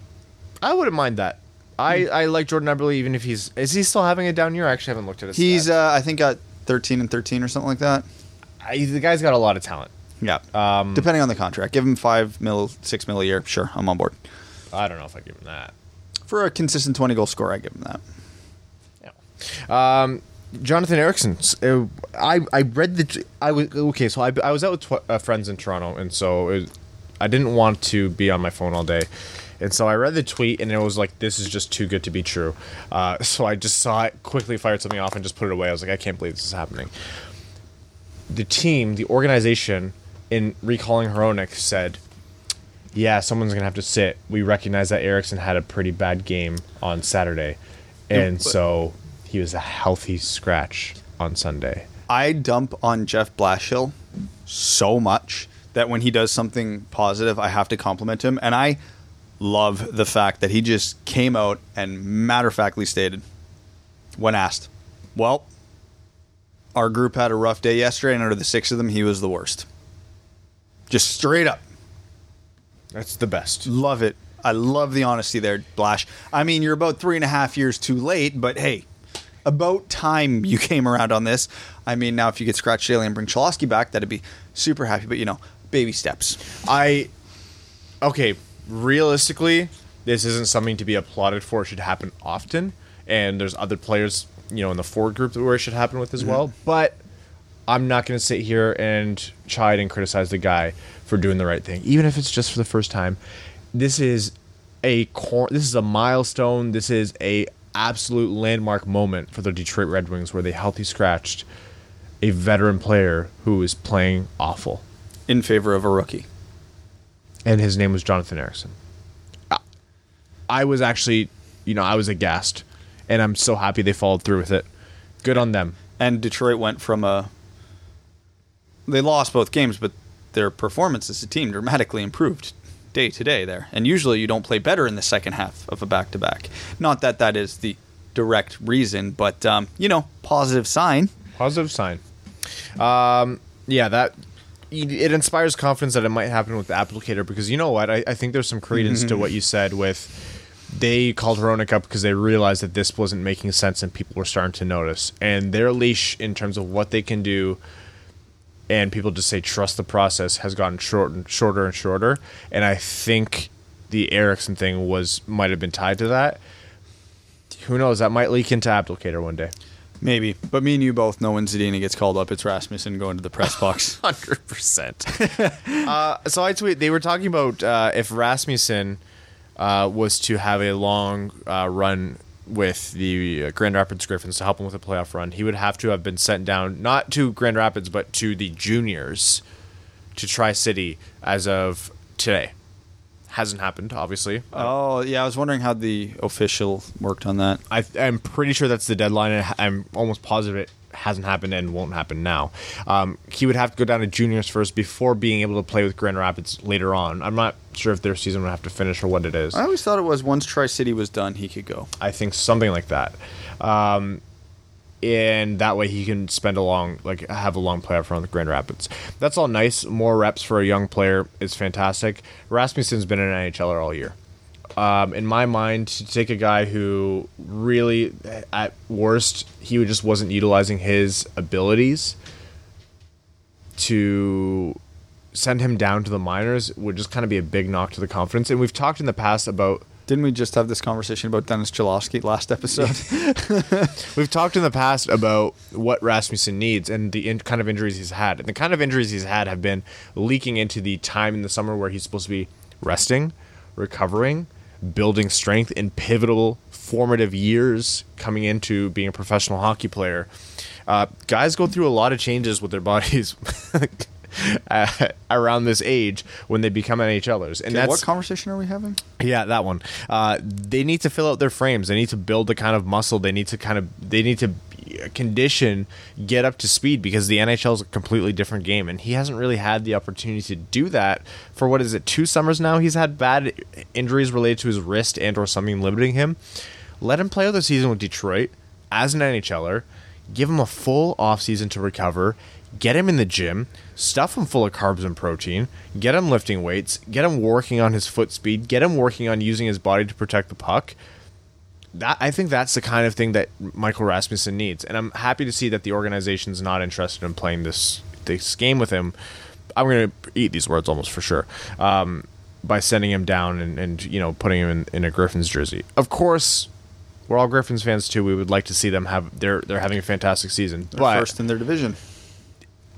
I wouldn't mind that. I. I like Jordan Eberle even if he's is he still having a down year? I actually haven't looked at his. He's uh, I think got 13 and 13 or something like that. I, the guy's got a lot of talent. Yeah. Um, Depending on the contract, give him five mil, six mil a year. Sure, I'm on board. I don't know if I give him that. For a consistent 20 goal scorer, I give him that. Yeah. Um, Jonathan Ericsson. uh, I I read the I was okay. So I, I was out with tw- uh, friends in Toronto, and so it, I didn't want to be on my phone all day, and so I read the tweet, and it was like, "This is just too good to be true." Uh, so I just saw it, quickly fired something off, and just put it away. I was like, "I can't believe this is happening." The team, the organization, in recalling Hronek said, "Yeah, someone's gonna have to sit. We recognize that Ericsson had a pretty bad game on Saturday, and so he was a healthy scratch on Sunday." I dump on Jeff Blashill so much that when he does something positive, I have to compliment him. And I love the fact that he just came out and matter of factly stated, when asked, Well, our group had a rough day yesterday, and out of the six of them, he was the worst. Just straight up. That's the best. Love it. I love the honesty there, Blash. I mean, you're about three and a half years too late, but hey, about time you came around on this. I mean, now if you could scratch Daley and bring Cholowski back, that'd be super happy. But you know, baby steps. I okay. Realistically, this isn't something to be applauded for. It should happen often, and there's other players, you know, in the forward group where it should happen with as mm-hmm. well. But I'm not going to sit here and chide and criticize the guy for doing the right thing, even if it's just for the first time. This is a cor- This is a milestone. This is a absolute landmark moment for the Detroit Red Wings, where they healthy scratched a veteran player who is playing awful. in favor of a rookie. And his name was Jonathan Ericsson. I- I was actually, you know, I was aghast, and I'm so happy they followed through with it. Good on them. And Detroit went from a. They lost both games, but their performance as a team dramatically improved day to day there. And usually you don't play better in the second half of a back to back. Not that that is the direct reason, but, um, you know, positive sign. Positive sign. Um, yeah, that it inspires confidence that it might happen with the Abdelkader because you know what? I, I think there's some credence to mm-hmm. what you said with they called Hronek up because they realized that this wasn't making sense and people were starting to notice. And their leash in terms of what they can do and people just say trust the process has gotten short and shorter and shorter. And I think the Ericsson thing was might have been tied to that. Who knows? That might leak into Abdelkader one day. Maybe. But me and you both know when Zadina gets called up, it's Rasmussen going to the press box. Hundred percent. Uh, So I tweet. They were talking about uh, if Rasmussen uh, was to have a long uh, run with the uh, Grand Rapids Griffins to help him with a playoff run, he would have to have been sent down not to Grand Rapids but to the juniors to Tri City as of today. Hasn't happened, obviously. oh, yeah. I was wondering how the official worked on that. I, I'm pretty sure that's the deadline, and I'm almost positive it hasn't happened and won't happen now. Um, he would have to go down to juniors first before being able to play with Grand Rapids later on. I'm not sure if their season would have to finish or what it is. I always thought it was once Tri City was done, he could go. I think something like that. Um, and that way he can spend a long, like, have a long playoff run with Grand Rapids. That's all nice. More reps for a young player is fantastic. Rasmussen's been an NHLer all year. Um, in my mind, to take a guy who really, at worst, he just wasn't utilizing his abilities to send him down to the minors would just kind of be a big knock to the confidence. And we've talked in the past about Didn't we just have this conversation about Dennis Cholowski last episode? We've talked in the past about what Rasmussen needs and the in- kind of injuries he's had. And the kind of injuries he's had have been leaking into the time in the summer where he's supposed to be resting, recovering, building strength in pivotal, formative years coming into being a professional hockey player. Uh, guys go through a lot of changes with their bodies uh, around this age when they become NHLers. And that's what conversation are we having? yeah, that one. Uh, they need to fill out their frames. They need to build the kind of muscle. They need to kind of they need to condition, get up to speed because the NHL is a completely different game, and he hasn't really had the opportunity to do that for what is it two summers now. He's had bad injuries related to his wrist and or something limiting him. Let him play out the season with Detroit as an NHLer. Give him a full offseason to recover. Get him in the gym, stuff him full of carbs and protein, get him lifting weights, get him working on his foot speed, get him working on using his body to protect the puck. That I think that's the kind of thing that Michael Rasmussen needs, and I'm happy to see that the organization's not interested in playing this this game with him. I'm going to eat these words almost for sure um, by sending him down and, and you know putting him in, in a Griffins jersey. Of course, we're all Griffins fans too. We would like to see them have they're they're having a fantastic season, They're but first in their division.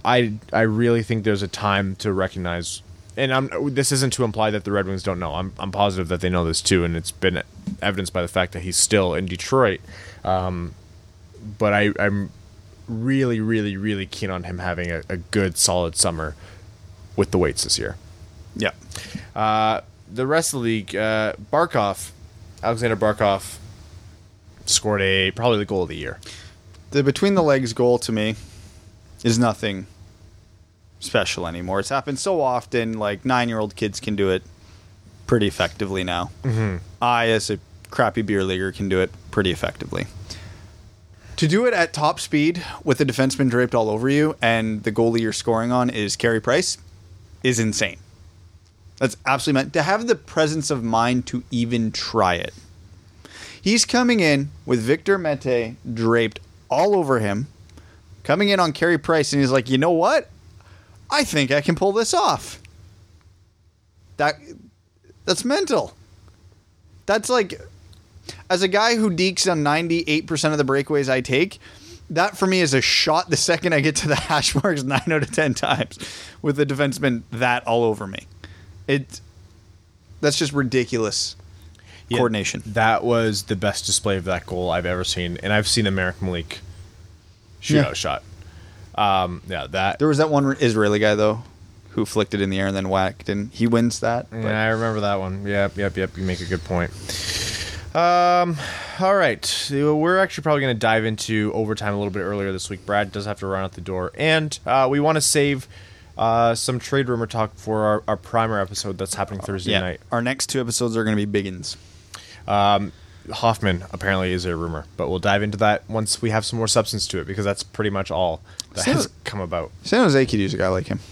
I I really think there's a time to recognize, and I'm this isn't to imply that the Red Wings don't know. I'm I'm positive that they know this too, and it's been evidenced by the fact that he's still in Detroit. Um, but I I'm really really really keen on him having a, a good solid summer with the weights this year. Yeah. Uh, the rest of the league, uh, Barkov, Alexander Barkov, scored a probably the goal of the year. The between the legs goal to me is nothing special anymore. It's happened so often. Like nine year old kids can do it pretty effectively now. Mm-hmm. I, as a crappy beer leaguer, can do it pretty effectively. To do it at top speed with a defenseman draped all over you and the goalie you're scoring on is Carey Price is insane. That's absolutely meant to have the presence of mind to even try it. He's coming in with Victor Mete draped all over him, coming in on Carey Price, and he's like, you know what? I think I can pull this off. That that's mental. That's like as a guy who dekes on 98% of the breakaways I take, that for me is a shot the second I get to the hash marks 9 out of 10 times with the defenseman that all over me. It that's just ridiculous Yeah, coordination. That was the best display of that goal I've ever seen, and I've seen a Marek Malik shootout Yeah. shot. Um, yeah, that There was that one Israeli guy though who flicked it in the air and then whacked, and he wins that. but- Yeah, I remember that one. Yep, yep, yep. You make a good point. Um, all right. We're actually probably going to dive into overtime a little bit earlier this week. Brad does have to run out the door, and uh, we want to save uh, some trade rumor talk for our, our primer episode that's happening Thursday yeah, night. our next two episodes are going to be biggins. Hoffman apparently is a rumor, but we'll dive into that once we have some more substance to it because that's pretty much all that So- has come about. San Jose could use a guy like him.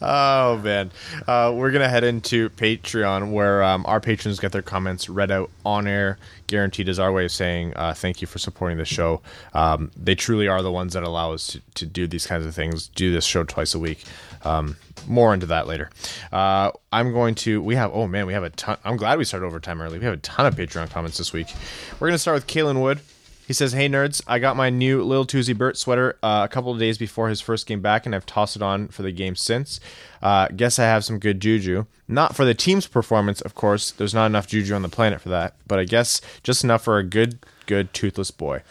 Oh man, uh, we're gonna head into Patreon where um, our patrons get their comments read out on air, guaranteed as our way of saying uh, thank you for supporting the show. Um, they truly are the ones that allow us to, to do these kinds of things, do this show twice a week. Um, more into that later. Uh, I'm going to. We have. Oh man, we have a ton. I'm glad we started overtime early. We have a ton of Patreon comments this week. We're gonna start with Kalen Wood. He says, "Hey nerds, I got my new Lil Tuesday Burt sweater uh, a couple of days before his first game back, and I've tossed it on for the game since. Uh, guess I have some good juju. Not for the team's performance, of course. There's not enough juju on the planet for that, but I guess just enough for a good, good toothless boy.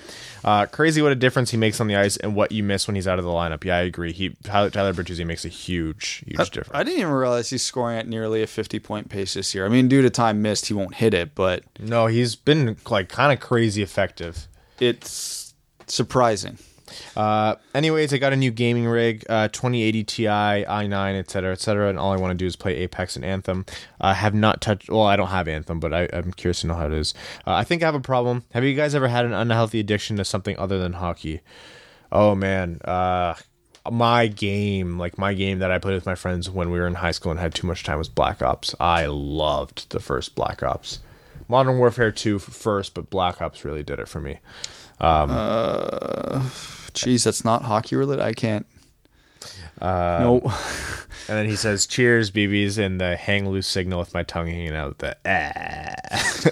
Uh, crazy what a difference he makes on the ice and what you miss when he's out of the lineup. Yeah, I agree. He Tyler, Tyler Bertuzzi makes a huge, huge difference. I didn't even realize he's scoring at nearly a 50 point pace this year. I mean, due to time missed, he won't hit it, but no, he's been like kind of crazy effective. it's surprising. Uh, anyways, I got a new gaming rig, uh, 2080 Ti, i9, etc., etc., and all I want to do is play Apex and Anthem. I have not touched. Well, I don't have Anthem, but I, I'm curious to know how it is. Uh, I think I have a problem. Have you guys ever had an unhealthy addiction to something other than hockey? Oh man, uh, my game, like my game that I played with my friends when we were in high school and had too much time was Black Ops. I loved the first Black Ops. Modern Warfare 2 first, but Black Ops really did it for me. Jeez, that's not hockey related. I can't. no. And then he says, "Cheers, BBs," and the hang loose signal with my tongue hanging out. The ah.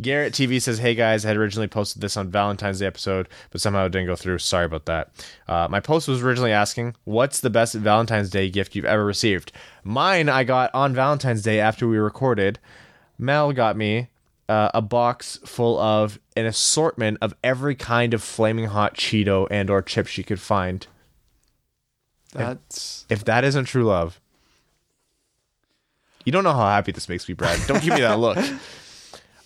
Garrett TV says, "Hey guys, I had originally posted this on Valentine's Day episode, but somehow it didn't go through. Sorry about that. Uh, my post was originally asking, what's the best Valentine's Day gift you've ever received? Mine, I got on Valentine's Day after we recorded. Mel got me." Uh, a box full of an assortment of every kind of flaming hot Cheeto and or chip she could find. That's. If that isn't true love, you don't know how happy this makes me, Brad. Don't give me that look.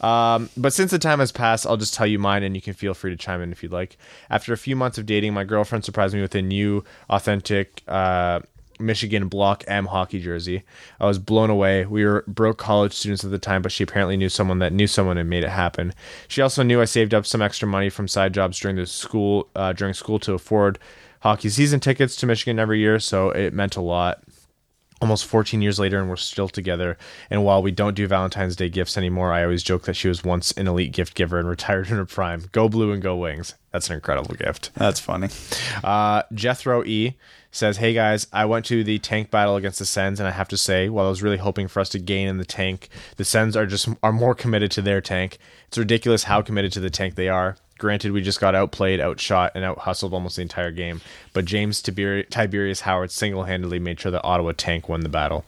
Um, but since the time has passed, I'll just tell you mine, and you can feel free to chime in if you'd like. After a few months of dating, my girlfriend surprised me with a new, authentic uh, Michigan Block M hockey jersey. I was blown away. We were broke college students at the time, but she apparently knew someone that knew someone and made it happen. She also knew I saved up some extra money from side jobs during the school uh, during school to afford hockey season tickets to Michigan every year, so it meant a lot almost 14 years later and we're still together. And while we don't do valentine's day gifts anymore i always joke that she was once an elite gift giver and retired in her prime. Go blue and go wings. That's an incredible gift. That's funny. uh, jethro e says hey guys i went to the tank battle against the sens and i have to say while i was really hoping for us to gain in the tank the sens are just are more committed to their tank. It's ridiculous how committed to the tank they are Granted, we just got outplayed, outshot, and out hustled almost the entire game, but James Tiberi- Tiberius Howard single handedly made sure the Ottawa tank won the battle.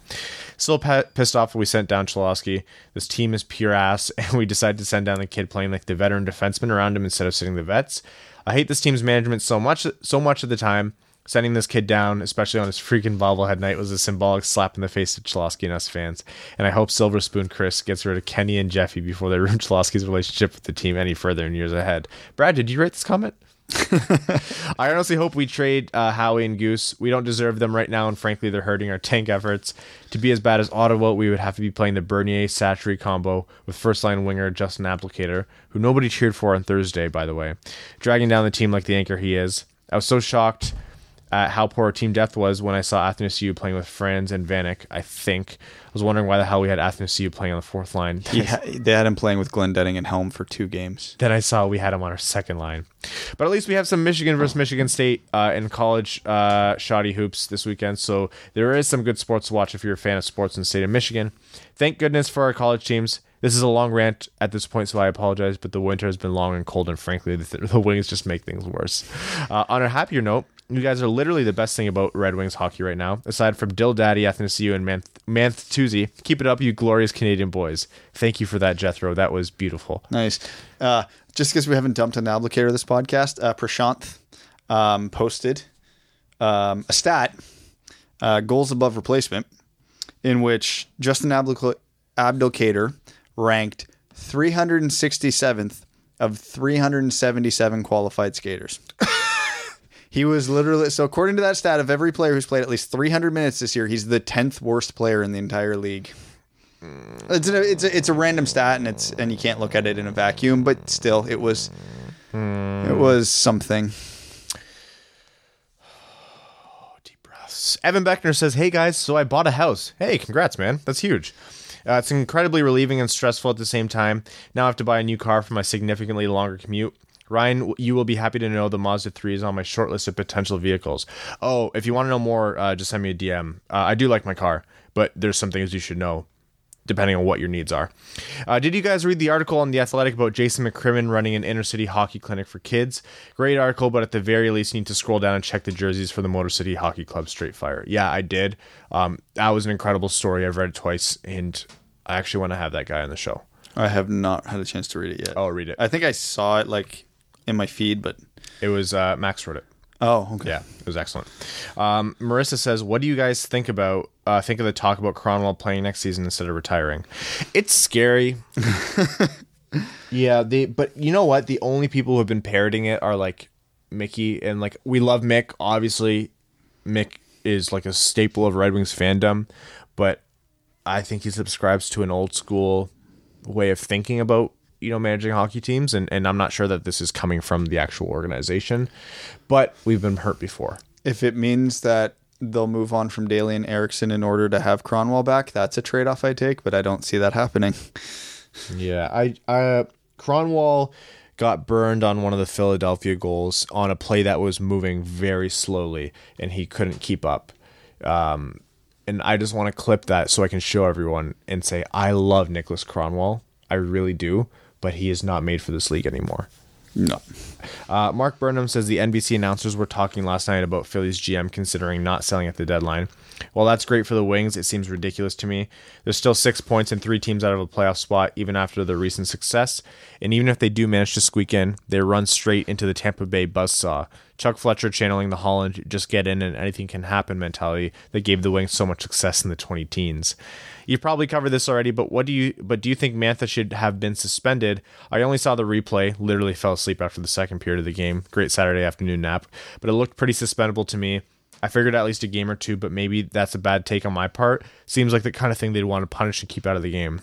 Still pissed off we sent down Cholowski. This team is pure ass, and we decided to send down the kid playing like the veteran defenseman around him instead of sitting the vets. I hate this team's management so much, so much of the time. Sending this kid down, especially on his freaking bobblehead night, was a symbolic slap in the face of Cholowski and us fans. And I hope Silver Spoon Chris gets rid of Kenny and Jeffy before they ruin Cholowski's relationship with the team any further in years ahead. Brad, did you write this comment? I honestly hope we trade uh, Howie and Goose. We don't deserve them right now, and frankly, they're hurting our tank efforts. To be as bad as Ottawa, we would have to be playing the Bernier Satchery combo with first line winger Justin Abdelkader, who nobody cheered for on Thursday, by the way, dragging down the team like the anchor he is. I was so shocked at how poor team depth was when I saw Athanasiu playing with Frans and Vanek. I think I was wondering why the hell we had Athanasiu playing on the fourth line. Yeah, they had him playing with Glendening and Helm for two games. Then I saw we had him on our second line. But at least we have some Michigan versus Michigan State uh, in college uh, shoddy hoops this weekend. So there is some good sports to watch if you're a fan of sports in the state of Michigan. Thank goodness for our college teams. This is a long rant at this point, so I apologize. But the winter has been long and cold, and frankly, the, the Wings just make things worse. Uh, on a happier note, you guys are literally the best thing about Red Wings hockey right now, aside from Dill Daddy, Athanasiu, and Manth- Manthtuzi. Keep it up, you glorious Canadian boys. Thank you for that, Jethro. That was beautiful. Nice. Uh, just because we haven't dumped an Abdelkader this podcast, uh, Prashanth um, posted um, a stat, uh, goals above replacement, in which Justin Abdul- Abdelkader ranked 367th of 377 qualified skaters. he was literally so according to that stat of every player who's played at least 300 minutes this year, he's the 10th worst player in the entire league. It's a, it's a, it's a random stat and it's and you can't look at it in a vacuum, but still it was it was something. Deep breaths. Evan Beckner says, "Hey guys, so I bought a house. Hey, congrats, man. That's huge. Uh, it's incredibly relieving and stressful at the same time. Now I have to buy a new car for my significantly longer commute." Ryan, you will be happy to know the Mazda 3 is on my short list of potential vehicles. Oh, if you want to know more, uh, just send me a DM. Uh, I do like my car, but there's some things you should know depending on what your needs are. Uh, did you guys read the article on The Athletic about Jason McCrimmon running an inner city hockey clinic for kids? Great article, but at the very least, you need to scroll down and check the jerseys for the Motor City Hockey Club Straight Fire. Yeah, I did. Um, that was an incredible story. I've read it twice, and I actually want to have that guy on the show. I have not had a chance to read it yet. Oh, read it. I think I saw it like in my feed, but It was uh, Max wrote it. oh, okay. Yeah, it was excellent. Um, Marissa says, "What do you guys think about uh, think of the talk about Kronwall playing next season instead of retiring? It's scary. yeah, they. But you know what? The only people who have been parroting it are like Mickey and like we love Mick. Obviously, Mick is like a staple of Red Wings fandom, but I think he subscribes to an old school way of thinking about you know managing hockey teams and, and i'm not sure that this is coming from the actual organization but we've been hurt before. If it means that they'll move on from Daley and Ericsson in order to have Kronwall back, that's a trade off I take, but I don't see that happening. yeah i i Kronwall got burned on one of the philadelphia goals on a play that was moving very slowly and he couldn't keep up. Um and i just want to clip that so i can show everyone and say i love nicholas Kronwall i really do but he is not made for this league anymore No. Uh, Mark Burnham says the NBC announcers were talking last night about Philly's GM considering not selling at the deadline. While that's great for the Wings, it seems ridiculous to me. There's still six points and three teams out of a playoff spot, even after their recent success. And even if they do manage to squeak in, they run straight into the Tampa Bay buzzsaw. Chuck Fletcher channeling the Holland just get in and anything can happen mentality that gave the Wings so much success in the 20 teens. You've probably covered this already, but what do you but do you think Mantha should have been suspended? I only saw the replay, literally fell asleep after the second period of the game. Great Saturday afternoon nap, but it looked pretty suspendable to me. I figured at least a game or two, but maybe that's a bad take on my part. Seems like the kind of thing they'd want to punish and keep out of the game.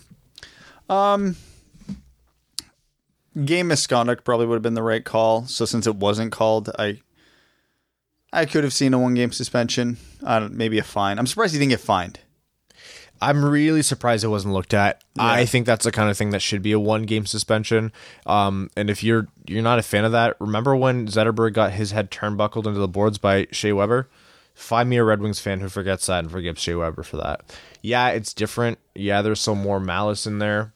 Game misconduct probably would have been the right call. So since it wasn't called, I I could have seen a one game suspension. Don't, maybe a fine. I'm surprised he didn't get fined. I'm really surprised it wasn't looked at. I think that's the kind of thing that should be a one game suspension. Um, and if you're you're not a fan of that, remember when Zetterberg got his head turnbuckled into the boards by Shea Weber? Find me a Red Wings fan who forgets that and forgives Shea Weber for that. Yeah, it's different. Yeah, there's some more malice in there.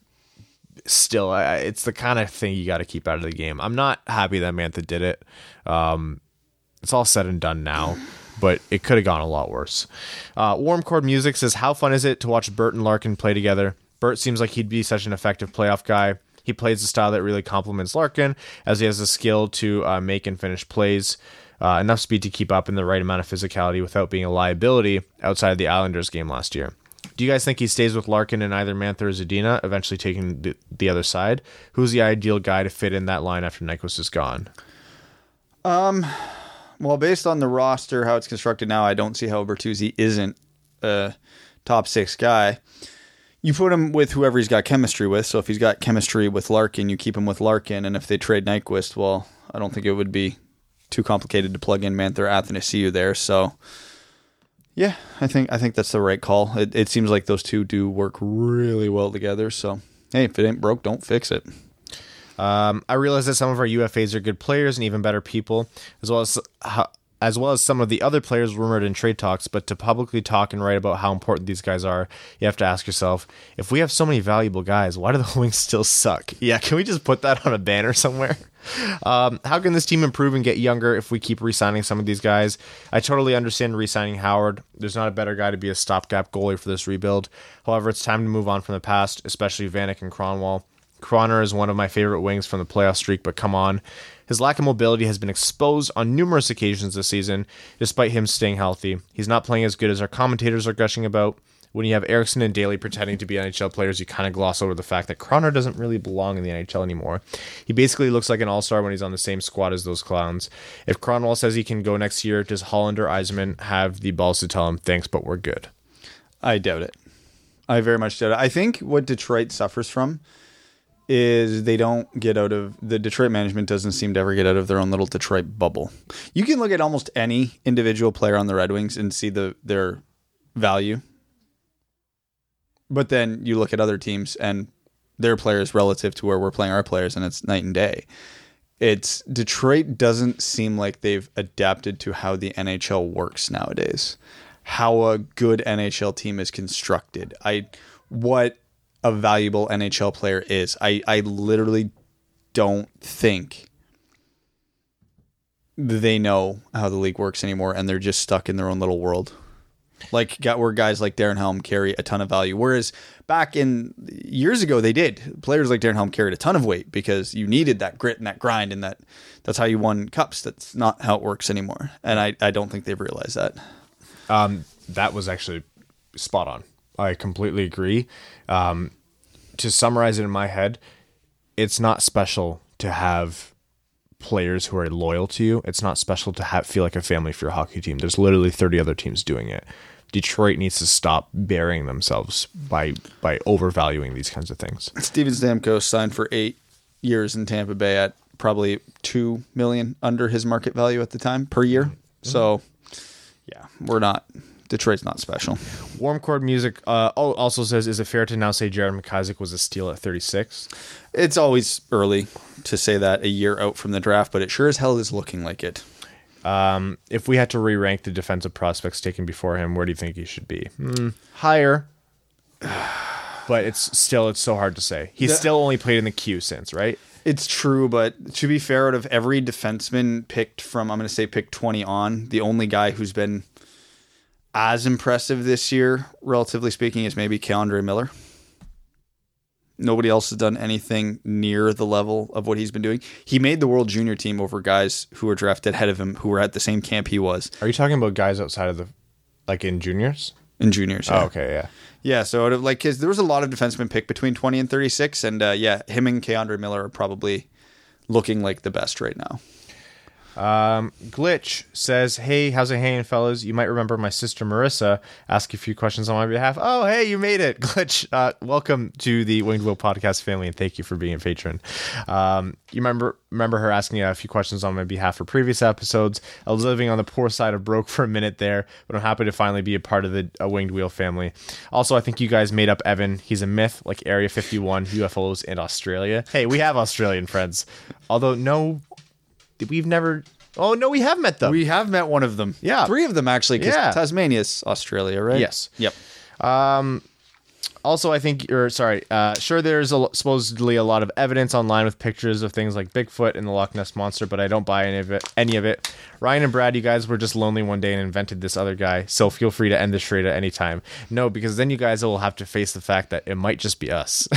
Still, I- it's the kind of thing you got to keep out of the game. I'm not happy that Mantha did it. Um, it's all said and done now, but it could have gone a lot worse. Uh, Warm Chord Music says, How fun is it to watch Bert and Larkin play together? Bert seems like he'd be such an effective playoff guy. He plays a style that really complements Larkin, as he has the skill to uh, make and finish plays, uh, enough speed to keep up in the right amount of physicality without being a liability outside of the Islanders game last year. Do you guys think he stays with Larkin in either Mantha or Zadina, eventually taking the, the other side? Who's the ideal guy to fit in that line after Nyquist is gone? Um, Well, based on the roster, how it's constructed now, I don't see how Bertuzzi isn't a top six guy. You put him with whoever he's got chemistry with. So if he's got chemistry with Larkin, you keep him with Larkin. And if they trade Nyquist, well, I don't think it would be too complicated to plug in Mantha or Athanasiu there. So yeah, I think I think that's the right call. It, it seems like those two do work really well together. So hey, if it ain't broke, don't fix it. Um, I realize that some of our UFAs are good players and even better people, as well as as well as some of the other players rumored in trade talks. But to publicly talk and write about how important these guys are, you have to ask yourself: if we have so many valuable guys, why do the Wings still suck? Yeah, can we just put that on a banner somewhere? Um, how can this team improve and get younger if we keep re-signing some of these guys? I totally understand re-signing Howard. There's not a better guy to be a stopgap goalie for this rebuild. However, it's time to move on from the past, especially Vanek and Kronwall. Croner is one of my favorite wings from the playoff streak, but come on. His lack of mobility has been exposed on numerous occasions this season, despite him staying healthy. He's not playing as good as our commentators are gushing about. When you have Ericsson and Daley pretending to be NHL players, you kind of gloss over the fact that Croner doesn't really belong in the NHL anymore. He basically looks like an all star when he's on the same squad as those clowns. If Kronwall says he can go next year, does Holland or Yzerman have the balls to tell him, thanks, but we're good? I doubt it. I very much doubt it. I think what Detroit suffers from is they don't get out of the Detroit management doesn't seem to ever get out of their own little Detroit bubble. You can look at almost any individual player on the Red Wings and see the their value. But then you look at other teams and their players relative to where we're playing our players and it's night and day. It's Detroit doesn't seem like they've adapted to how the NHL works nowadays. How a good NHL team is constructed. I what a valuable NHL player is. I, I literally don't think they know how the league works anymore and they're just stuck in their own little world. Like got where guys like Darren Helm carry a ton of value. Whereas back in years ago they did. Players like Darren Helm carried a ton of weight because you needed that grit and that grind and that that's how you won cups. That's not how it works anymore. And I, I don't think they've realized that. Um, that was actually spot on. I completely agree. Um, to summarize it in my head, it's not special to have players who are loyal to you. It's not special to have, feel like a family for your hockey team. There's literally 30 other teams doing it. Detroit needs to stop burying themselves by by overvaluing these kinds of things. Steven Stamkos signed for eight years in Tampa Bay at probably two million under his market value at the time per year. So, yeah, we're not. Detroit's not special. Warm chord music uh, al- also says, "Is it fair to now say Jared McIsaac was a steal at 36?" It's always early to say that a year out from the draft, but it sure as hell is looking like it. Um, if we had to re-rank the defensive prospects taken before him, where do you think he should be? Hmm, higher, but it's still it's so hard to say. He's The- still only played in the queue since, right? It's true, but to be fair, out of every defenseman picked from, I'm going to say pick 20 on, the only guy who's been as impressive this year, relatively speaking, is maybe K'Andre Miller. Nobody else has done anything near the level of what he's been doing. He made the World Junior team over guys who were drafted ahead of him, who were at the same camp he was Are you talking about guys outside of the, like in juniors? in juniors. Oh, okay, yeah. Yeah, so out of like his, there was a lot of defensemen picked between 20 and 36, and uh, yeah, him and K'Andre Miller are probably looking like the best right now. Um, Glitch says, "Hey, how's it hanging, fellas? You might remember my sister Marissa asked a few questions on my behalf. Oh, hey, you made it, Glitch. Uh, welcome to the Winged Wheel podcast family, and thank you for being a patron. Um, you remember remember her asking a few questions on my behalf for previous episodes. I was living on the poor side of broke for a minute there, but I'm happy to finally be a part of the uh, Winged Wheel family. Also, I think you guys made up Evan. He's a myth, like Area 51, UFOs, and Australia. Hey, we have Australian friends, although no." We've never. Oh no, we have met them. We have met one of them. Yeah. Three of them, actually, because Yeah. Tasmania's Australia, right? Yes. Yep. also, I think, or sorry, uh, sure, there's a, supposedly a lot of evidence online with pictures of things like Bigfoot and the Loch Ness monster, but I don't buy any of it. Any of it. Ryan and Brad, you guys were just lonely one day and invented this other guy, so feel free to end the charade at any time. No, because then you guys will have to face the fact that it might just be us.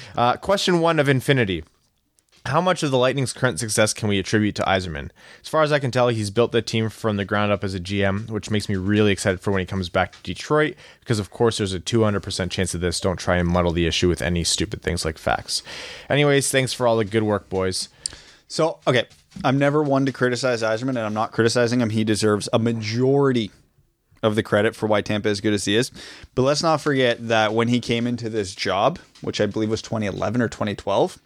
uh, question one of Infinity. How much of the Lightning's current success can we attribute to Yzerman? As far as I can tell, he's built the team from the ground up as a GM, which makes me really excited for when he comes back to Detroit, because of course there's a 200% chance of this. Don't try and muddle the issue with any stupid things like facts. Anyways, thanks for all the good work, boys. So, okay, I'm never one to criticize Yzerman, and I'm not criticizing him. He deserves a majority of the credit for why Tampa is good as he is. But let's not forget that when he came into this job, which I believe was 2011 or 2012,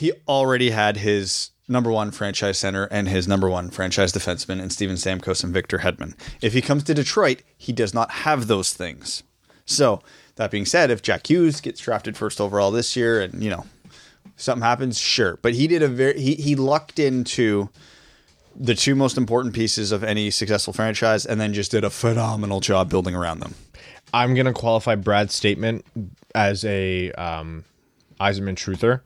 he already had his number one franchise center and his number one franchise defenseman in Steven Stamkos and Victor Hedman. If he comes to Detroit, he does not have those things. So, that being said, if Jack Hughes gets drafted first overall this year and, you know, something happens, sure. But he did a very he he lucked into the two most important pieces of any successful franchise and then just did a phenomenal job building around them. I'm to qualify Brad's statement as a um, Yzerman truther.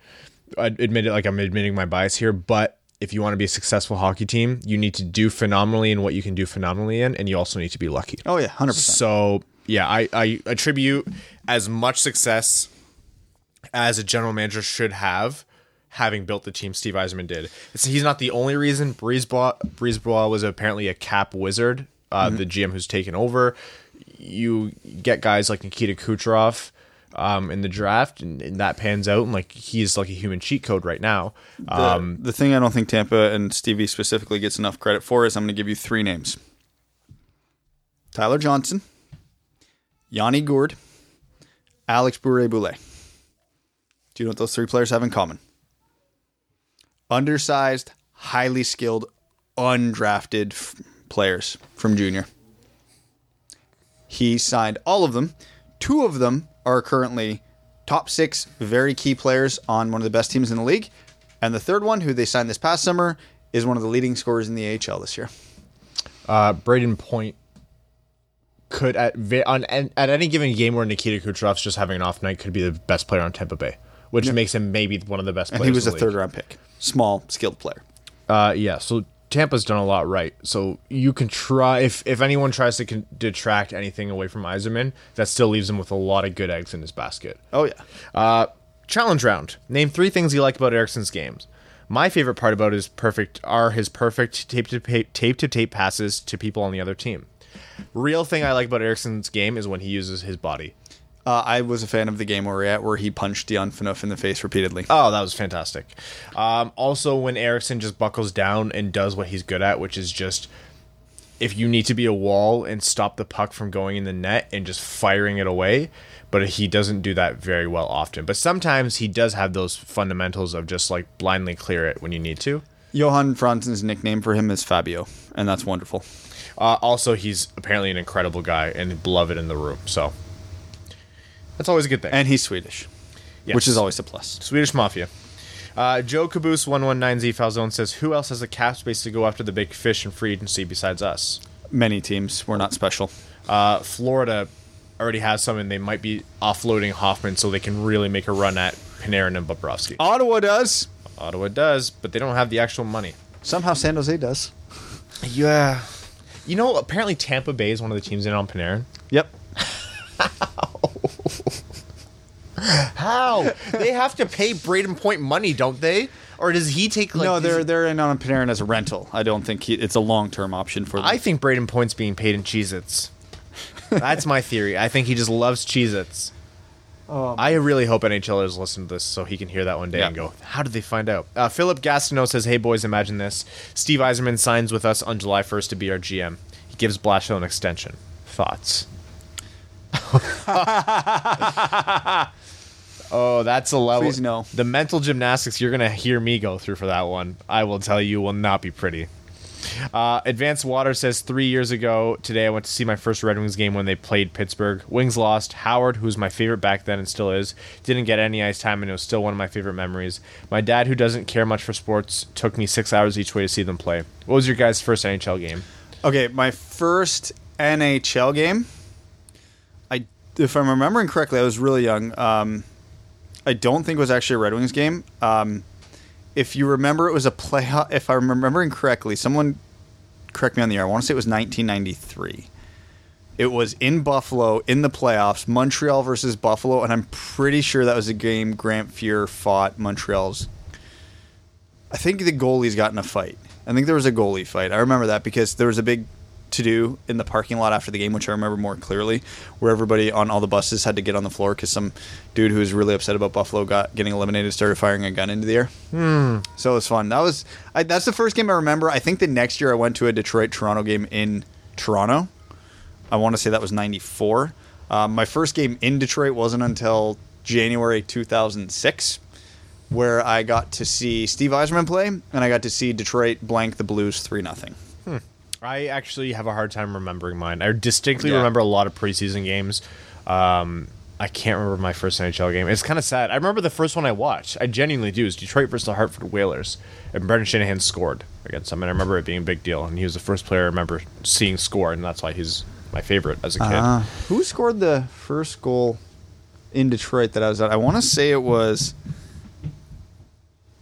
I admit it like I'm admitting my bias here, but if you want to be a successful hockey team, you need to do phenomenally in what you can do phenomenally in, and you also need to be lucky. Oh yeah, 100%. So yeah, I, I attribute as much success as a general manager should have, having built the team Steve Yzerman did. It's, he's not the only reason. BriseBois, BriseBois was apparently a cap wizard, uh, the GM who's taken over. You get guys like Nikita Kucherov um, in the draft, and, and that pans out, and like he's like a human cheat code right now. The, Um, the thing I don't think Tampa and Stevie specifically gets enough credit for is I'm going to give you three names Tyler Johnson, Yanni Gourde, Alex Barré-Boulet. Do you know what those three players have in common? Undersized, highly skilled, undrafted f- players from junior. He signed all of them. Two of them are currently top six, very key players on one of the best teams in the league. And the third one, who they signed this past summer, is one of the leading scorers in the AHL this year. uh, Brayden Point could at on at any given game where Nikita Kucherov's just having an off night could be the best player on Tampa Bay, which makes him maybe one of the best. And players he was a third round pick. Small, skilled player. Uh, yeah. So Tampa's done a lot right. So you can try if if anyone tries to con- detract anything away from Yzerman, that still leaves him with a lot of good eggs in his basket. Oh, yeah. Uh, challenge round. Name three things you like about Ericsson's games. My favorite part about his perfect are his perfect tape to tape, tape to tape passes to people on the other team. Real thing I like about Ericsson's game is when he uses his body. Uh, I was a fan of the game where we're at, where he punched Dion Phaneuf in the face repeatedly. Oh, that was fantastic. Um, also, when Ericsson just buckles down and does what he's good at, which is just if you need to be a wall and stop the puck from going in the net and just firing it away. But he doesn't do that very well often. But sometimes he does have those fundamentals of just like blindly clear it when you need to. Johan Franzen's nickname for him is Fabio, and that's wonderful. Uh, also, he's apparently an incredible guy and beloved in the room. So that's always a good thing. And he's Swedish, Yes. which is always a plus. Swedish Mafia. Uh, Joe Caboose 119Z Falzone says, Who else has the cap space to go after the big fish in free agency besides us? Many teams We're not special. Uh, Florida already has some, and they might be offloading Hoffman so they can really make a run at Panarin and Bobrovsky. Ottawa does. Ottawa does, but they don't have the actual money. Somehow San Jose does. Yeah. You know, apparently Tampa Bay is one of the teams in on Panarin. Yep. How? they have to pay Brayden Point money, don't they? Or does he take like no, they're they're in on Panarin as a rental. I don't think he, it's a long term option for them. I think Brayden Point's being paid in Cheez Its. That's my theory. I think he just loves Cheez Its. I really hope NHLers listen to this so he can hear that one day Yeah. and go, How did they find out? Uh, Philip Gastineau says, Hey boys, imagine this. Steve Yzerman signs with us on July 1st to be our GM. He gives Blashill an extension. Thoughts? oh, that's a level. Please no. The mental gymnastics you're going to hear me go through for that one, I will tell you, will not be pretty. Uh, Advanced Water says three years ago today I went to see my first Red Wings game when they played Pittsburgh. Wings lost. Howard, who's my favorite back then and still is, didn't get any ice time and it was still one of my favorite memories. My dad, who doesn't care much for sports, took me six hours each way to see them play. What was your guys' first NHL game? Okay, my first NHL game. I, if I'm remembering correctly, I was really young. Um, I don't think it was actually a Red Wings game. Um, if you remember, it was a playoff. If I'm remembering correctly, someone correct me on the air. I want to say it was 1993. It was in Buffalo in the playoffs, Montreal versus Buffalo, and I'm pretty sure that was a game Grant Fuhr fought Montreal's. I think the goalies got in a fight. I think there was a goalie fight. I remember that because there was a big to do in the parking lot after the game, which I remember more clearly, where everybody on all the buses had to get on the floor because some dude who was really upset about Buffalo got getting eliminated started firing a gun into the air. So it was fun. That was I, that's the first game I remember. I think the next year I went to a Detroit Toronto game in Toronto. I want to say that was '94. Um, my first game in Detroit wasn't until January 2006, where I got to see Steve Yzerman play, and I got to see Detroit blank the Blues three nothing. I actually have a hard time remembering mine. I distinctly Yeah. remember a lot of preseason games. Um, I can't remember my first NHL game. It's kind of sad. I remember the first one I watched. I genuinely do. Is Detroit versus the Hartford Whalers, and Brendan Shanahan scored against them, and I remember it being a big deal. And he was the first player I remember seeing score, and that's why he's my favorite as a kid. Who scored the first goal in Detroit that I was at? I want to say it was.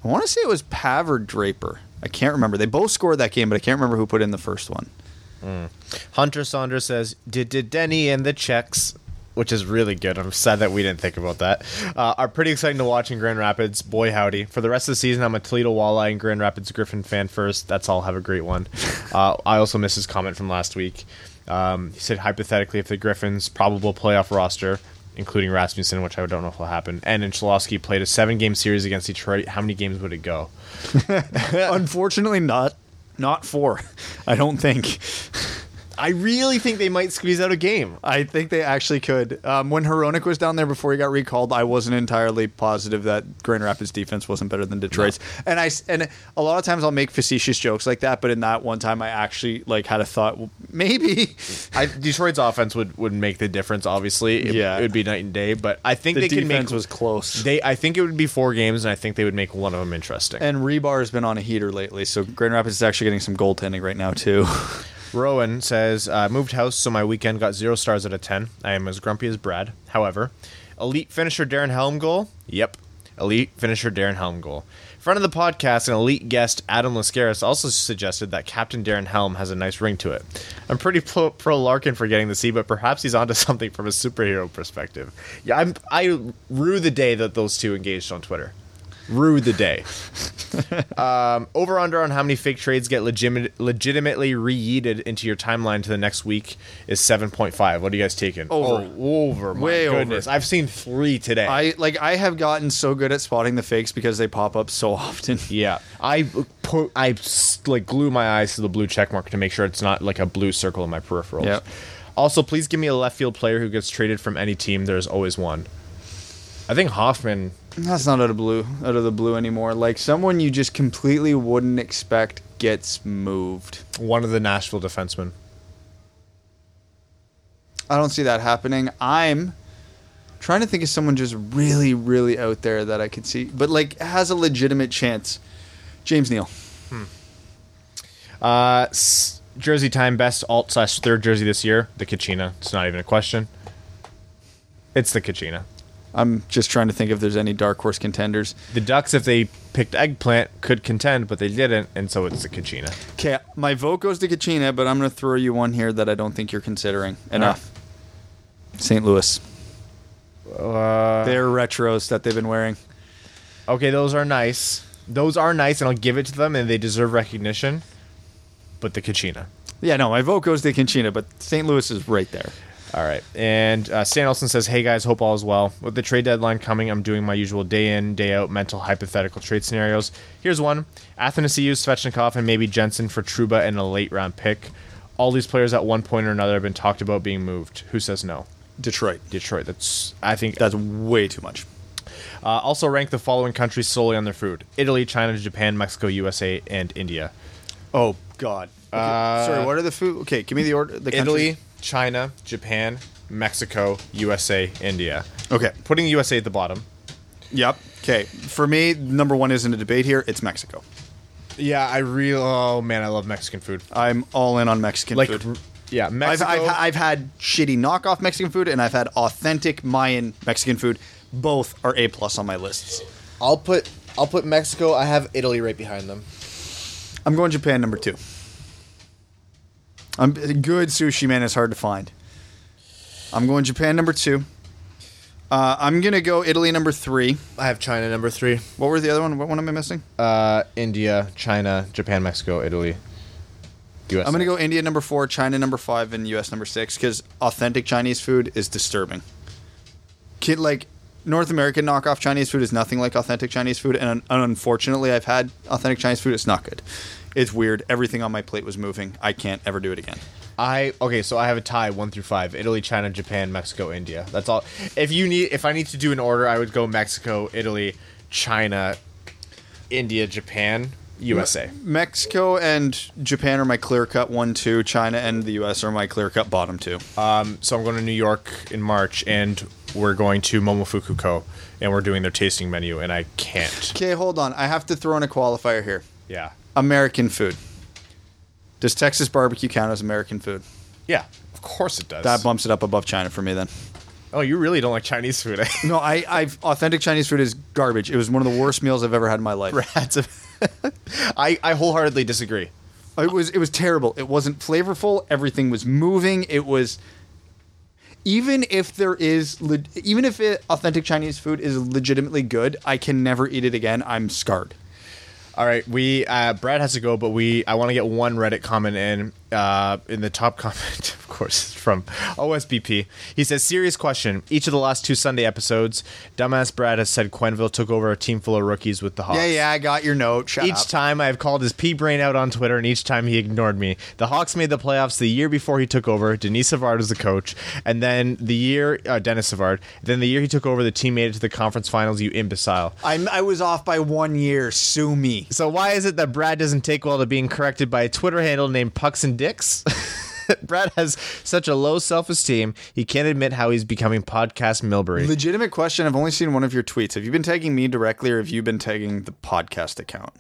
I want to say it was Pav or Draper. I can't remember. They both scored that game, but I can't remember who put in the first one. Hunter Saunders says, "Did did Denny and the Czechs." which is really good. I'm sad that we didn't think about that. Uh, are pretty exciting to watch in Grand Rapids. Boy, howdy! For the rest of the season, I'm a Toledo Walleye and Grand Rapids Griffin fan first. That's all. Have a great one. Uh, I also missed his comment from last week. Um, he said hypothetically, if the Griffins' probable playoff roster, including Rasmussen, which I don't know if will happen, and Anceloski played a seven-game series against Detroit, how many games would it go? Unfortunately, not not four. I don't think. I really think they might squeeze out a game. I think they actually could. Um, when Hronek was down there before he got recalled, I wasn't entirely positive that Grand Rapids defense wasn't better than Detroit's. And I and a lot of times I'll make facetious jokes like that, but in that one time I actually like had a thought, well, maybe I, Detroit's offense would, would make the difference. Obviously, it, Yeah. it would be night and day. But I think the they can defense make. was close. they, I think it would be four games, and I think they would make one of them interesting. and Rybar has been on a heater lately, so Grand Rapids is actually getting some goaltending right now too. Rowan says, moved house, so my weekend got zero stars out of 10. I am as grumpy as Brad. However, elite finisher Darren Helm goal? Yep. Elite finisher Darren Helm goal. Friend of the podcast and elite guest Adam Laskaris also suggested that Captain Darren Helm has a nice ring to it. I'm pretty pro, pro Larkin for getting the C, but perhaps he's onto something from a superhero perspective. Yeah, I'm, I rue the day that those two engaged on Twitter. Rue the day. Um, over under on how many fake trades get legitimate, legitimately re-yeeted into your timeline to the next week is 7.5. What are you guys taking? Over. Oh, over. My Way over. goodness. I've seen three today. I like I have gotten so good at spotting the fakes because they pop up so often. yeah. I put I like glue my eyes to the blue check mark to make sure it's not like a blue circle in my peripherals. Yep. Also, please give me a left field player who gets traded from any team. There's always one. I think Hoffman. That's not out of blue, out of the blue anymore. Like someone you just completely wouldn't expect gets moved. One of the Nashville defensemen. I don't see that happening. I'm trying to think of someone just really, really out there that I could see, but like has a legitimate chance. James Neal. Uh, s- jersey time best alt slash third jersey this year. The Kachina. It's not even a question. It's the Kachina. I'm just trying to think if there's any dark horse contenders. The Ducks, if they picked eggplant, could contend, but they didn't, and so it's the Kachina. Okay, my vote goes to Kachina, but I'm going to throw you one here that I don't think you're considering enough. St. Louis. Uh, Their retros that they've been wearing. okay, those are nice. Those are nice, and I'll give it to them, and they deserve recognition. But the Kachina. Yeah, no, my vote goes to Kachina, but St. Louis is right there. All right. And uh, Stan Olsen says, Hey guys, hope all is well. With the trade deadline coming, I'm doing my usual day in, day out mental hypothetical trade scenarios. Here's one Athanasiu, Svechnikov, and maybe Jensen for Trouba and a late round pick. All these players at one point or another have been talked about being moved. Who says no? Detroit. Detroit. That's, I think, That's way too much. uh, also rank the following countries solely on their food Italy, China, Japan, Mexico, USA, and India. Oh God. Okay, sorry, what are the food? Okay, give me the order. The Italy, countries. China, Japan, Mexico, USA, India. Okay. Putting USA at the bottom. Yep. Okay. For me, number one isn't a debate here. It's Mexico. Yeah, I really. Oh man, I love Mexican food. I'm all in on Mexican Like, food. r- yeah, I've, Mexico. I've, I've had shitty knockoff Mexican food, and I've had authentic Mayan Mexican food. Both are a plus on my lists. I'll put. I'll put Mexico. I have Italy right behind them. I'm going Japan number two. I'm good sushi man is hard to find. I'm going Japan number two. Uh, I'm gonna go Italy number three. I have China number three. What were the other one? What one am I missing? Uh, India, China, Japan, Mexico, Italy. USA. I'm gonna go India number four, China number five, and U.S. number six because authentic Chinese food is disturbing. Kid, like North American knockoff Chinese food is nothing like authentic Chinese food, and, un- unfortunately, I've had authentic Chinese food. It's not good. It's weird. Everything on my plate was moving. I can't ever do it again. I okay, so I have a tie one through five: Italy, China, Japan, Mexico, India. That's all. If you need, if I need to do an order, I would go Mexico, Italy, China, India, Japan, USA. Mexico and Japan are my clear cut one, two. China and the U.S. are my clear cut bottom two. Um, so I'm going to New York in March, and we're going to Momofuku Ko. and we're doing their tasting menu, and I can't. Okay, hold on. I have to throw in a qualifier here. Yeah, American food. Does Texas barbecue count as American food? yeah, of course it does. That bumps it up above China for me then. oh, you really don't like Chinese food? eh? No, I, I've authentic Chinese food is garbage. It was one of the worst meals I've ever had in my life. Rats of- I I wholeheartedly disagree. It was it was terrible. It wasn't flavorful. Everything was moving. It was even if there is, even if it, authentic Chinese food is legitimately good, I can never eat it again. I'm scarred. All right, we uh, Brad has to go, but we I want to get one Reddit comment in. Uh, in the top comment, of course, from OSBP. He says, "Serious question. Each of the last two Sunday episodes, dumbass Brad has said Quenneville took over a team full of rookies with the Hawks. Yeah, yeah, I got your note. Shut Each up. time I have called his pea brain out on Twitter, and each time he ignored me. The Hawks made the playoffs the year before he took over. Denis Savard was the coach, and then the year uh, Denis Savard. Then the year he took over, the team made it to the conference finals. You imbecile. I'm, I was off by one year. Sue me. So why is it that Brad doesn't take well to being corrected by a Twitter handle named Pucks and Dicks? Brad has such a low self-esteem. He can't admit how he's becoming podcast Milbury. Legitimate question. I've only seen one of your tweets. Have you been tagging me directly, or have you been tagging the podcast account?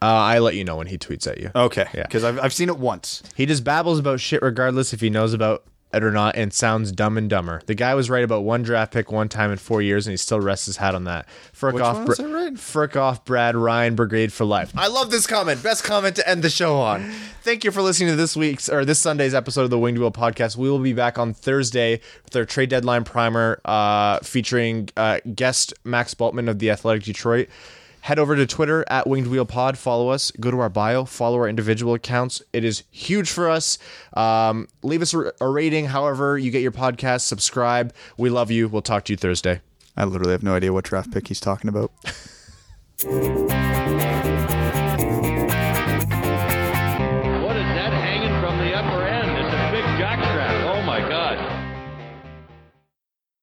Uh, I let you know when he tweets at you. Okay, Yeah. because I've, I've seen it once. He just babbles about shit regardless if he knows about it or not and sounds dumb and dumber. The guy was right about one draft pick one time in four years and he still rests his hat on that. Frick Which off, it right? Frick off, Brad Ryan Brigade for life. I love this comment. Best comment to end the show on. Thank you for listening to this week's or this Sunday's episode of the Winged Wheel podcast. We will be back on Thursday with our trade deadline primer uh, featuring uh, guest Max Bultman of the Athletic Detroit. Head over to Twitter at Winged Wheel Pod. Follow us. Go to our bio. Follow our individual accounts. It is huge for us. Um, leave us a a rating, however you get your podcast. Subscribe. We love you. We'll talk to you Thursday. I literally have no idea what draft pick he's talking about.